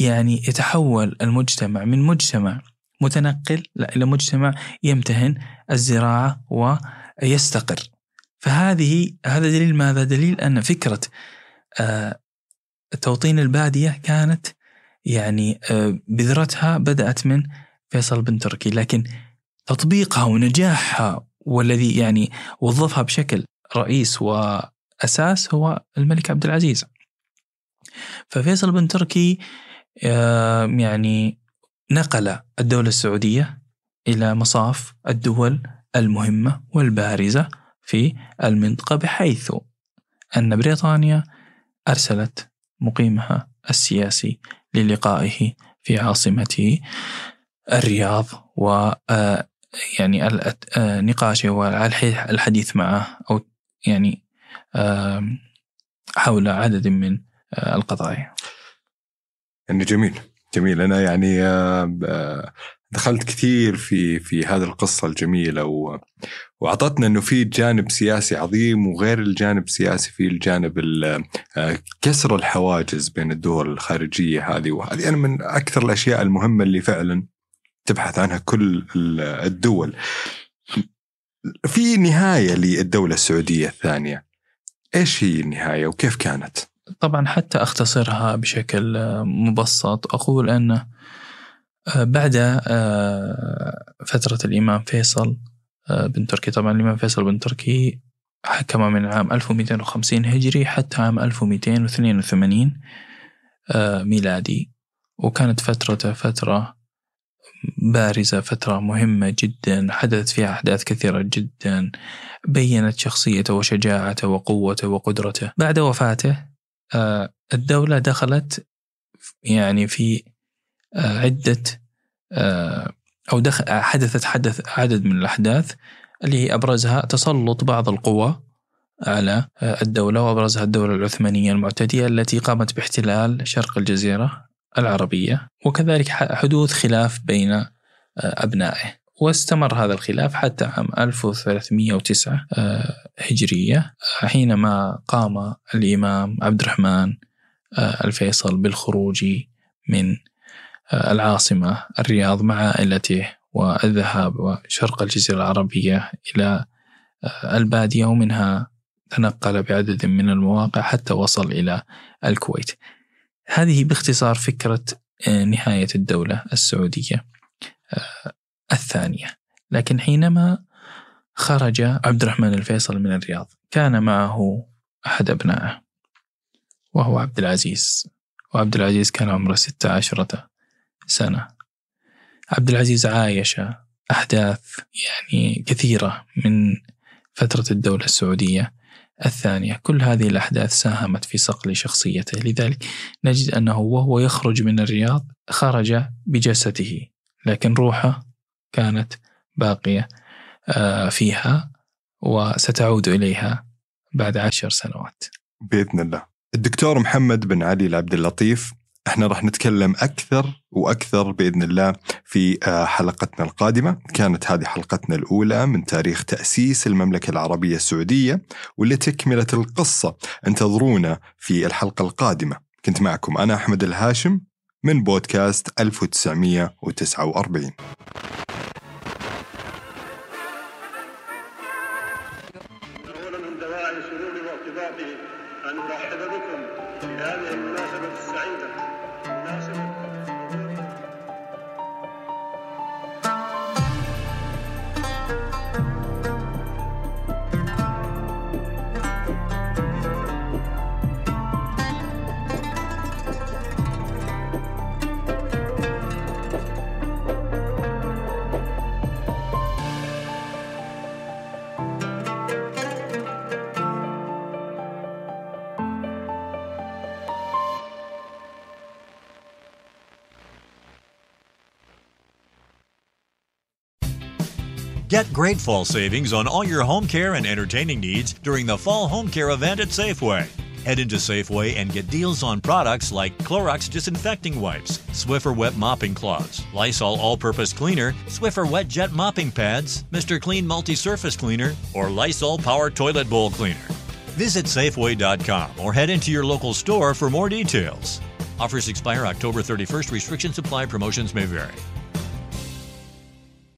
يعني يتحول المجتمع من مجتمع متنقل لا إلى مجتمع يمتهن الزراعة ويستقر. فهذه هذا دليل ماذا؟ دليل أن فكرة آه، توطين البادية كانت يعني آه، بذرتها بدأت من فيصل بن تركي. لكن تطبيقها ونجاحها والذي يعني وظفها بشكل رئيس وأساس هو الملك عبد العزيز. ففيصل بن تركي آه، يعني نقل الدولة السعودية إلى مصاف الدول المهمة والبارزة في المنطقة بحيث أن بريطانيا أرسلت مقيمها السياسي للقائه في عاصمته الرياض و آه، يعني آه، نقاشه والحديث معه أو يعني حول عدد من آه، القضايا. يعني جميل. جميل أنا يعني دخلت كثير في في هذه القصة الجميلة و وأعطتنا إنه في جانب سياسي عظيم وغير الجانب السياسي في الجانب كسر الحواجز بين الدول الخارجية هذه وهذه أنا من أكثر الأشياء المهمة اللي فعلا تبحث عنها كل الدول. في نهاية للدولة السعودية الثانية. إيش هي النهاية وكيف كانت؟ طبعا حتى أختصرها بشكل مبسط. أقول انه آه، بعد آه، فترة الإمام فيصل آه، بن تركي. طبعا الإمام فيصل بن تركي حكم من عام 1250 هجري حتى عام 1282 ميلادي. وكانت فترته فترة بارزة فترة مهمة جدا. حدثت فيها أحداث كثيرة جدا. بينت شخصيته وشجاعته وقوته وقدرته. بعد وفاته الدولة دخلت يعني في عدة آه، أو دخل حدثت حدث عدد من الأحداث اللي هي أبرزها تسلط بعض القوى على آه، الدولة وأبرزها الدولة العثمانية المعتدية التي قامت باحتلال شرق الجزيرة العربية وكذلك حدوث خلاف بين آه، أبنائه. واستمر هذا الخلاف حتى عام 1309 هجرية حينما قام الإمام عبد الرحمن الفيصل بالخروج من العاصمة الرياض مع عائلته والذهاب وشرق الجزيرة العربية إلى آه، البادية ومنها تنقل بعدد من المواقع حتى وصل إلى الكويت. هذه باختصار فكرة آه، نهاية الدولة السعودية. آه، الثانية. لكن حينما خرج عبد الرحمن الفيصل من الرياض كان معه أحد أبنائه وهو عبد العزيز. وعبد العزيز كان عمره ستة عشرة سنة. عبد العزيز عايش أحداث يعني كثيرة من فترة الدولة السعودية الثانية. كل هذه الأحداث ساهمت في صقل شخصيته. لذلك نجد أنه وهو يخرج من الرياض خرج بجسده لكن روحه كانت باقية آه، فيها وستعود إليها بعد عشر سنوات. بإذن الله. الدكتور محمد بن علي العبد اللطيف إحنا راح نتكلم أكثر وأكثر بإذن الله في آه، حلقتنا القادمة، كانت هذه حلقتنا الأولى من تاريخ تأسيس المملكة العربية السعودية واللي تكمله القصة، انتظرونا في الحلقة القادمة، كنت معكم أنا أحمد الهاشم من بودكاست 1949. Great fall savings on all your home care and entertaining needs during the fall home care event at Safeway. Head into Safeway and get deals on products like Clorox disinfecting wipes, Swiffer wet mopping cloths, Lysol all-purpose cleaner, Swiffer wet jet mopping pads, Mr. Clean multi-surface cleaner, or Lysol power toilet bowl cleaner. Visit safeway.com or head into your local store for more details. Offers expire October 31st. Restrictions apply. Promotions may vary.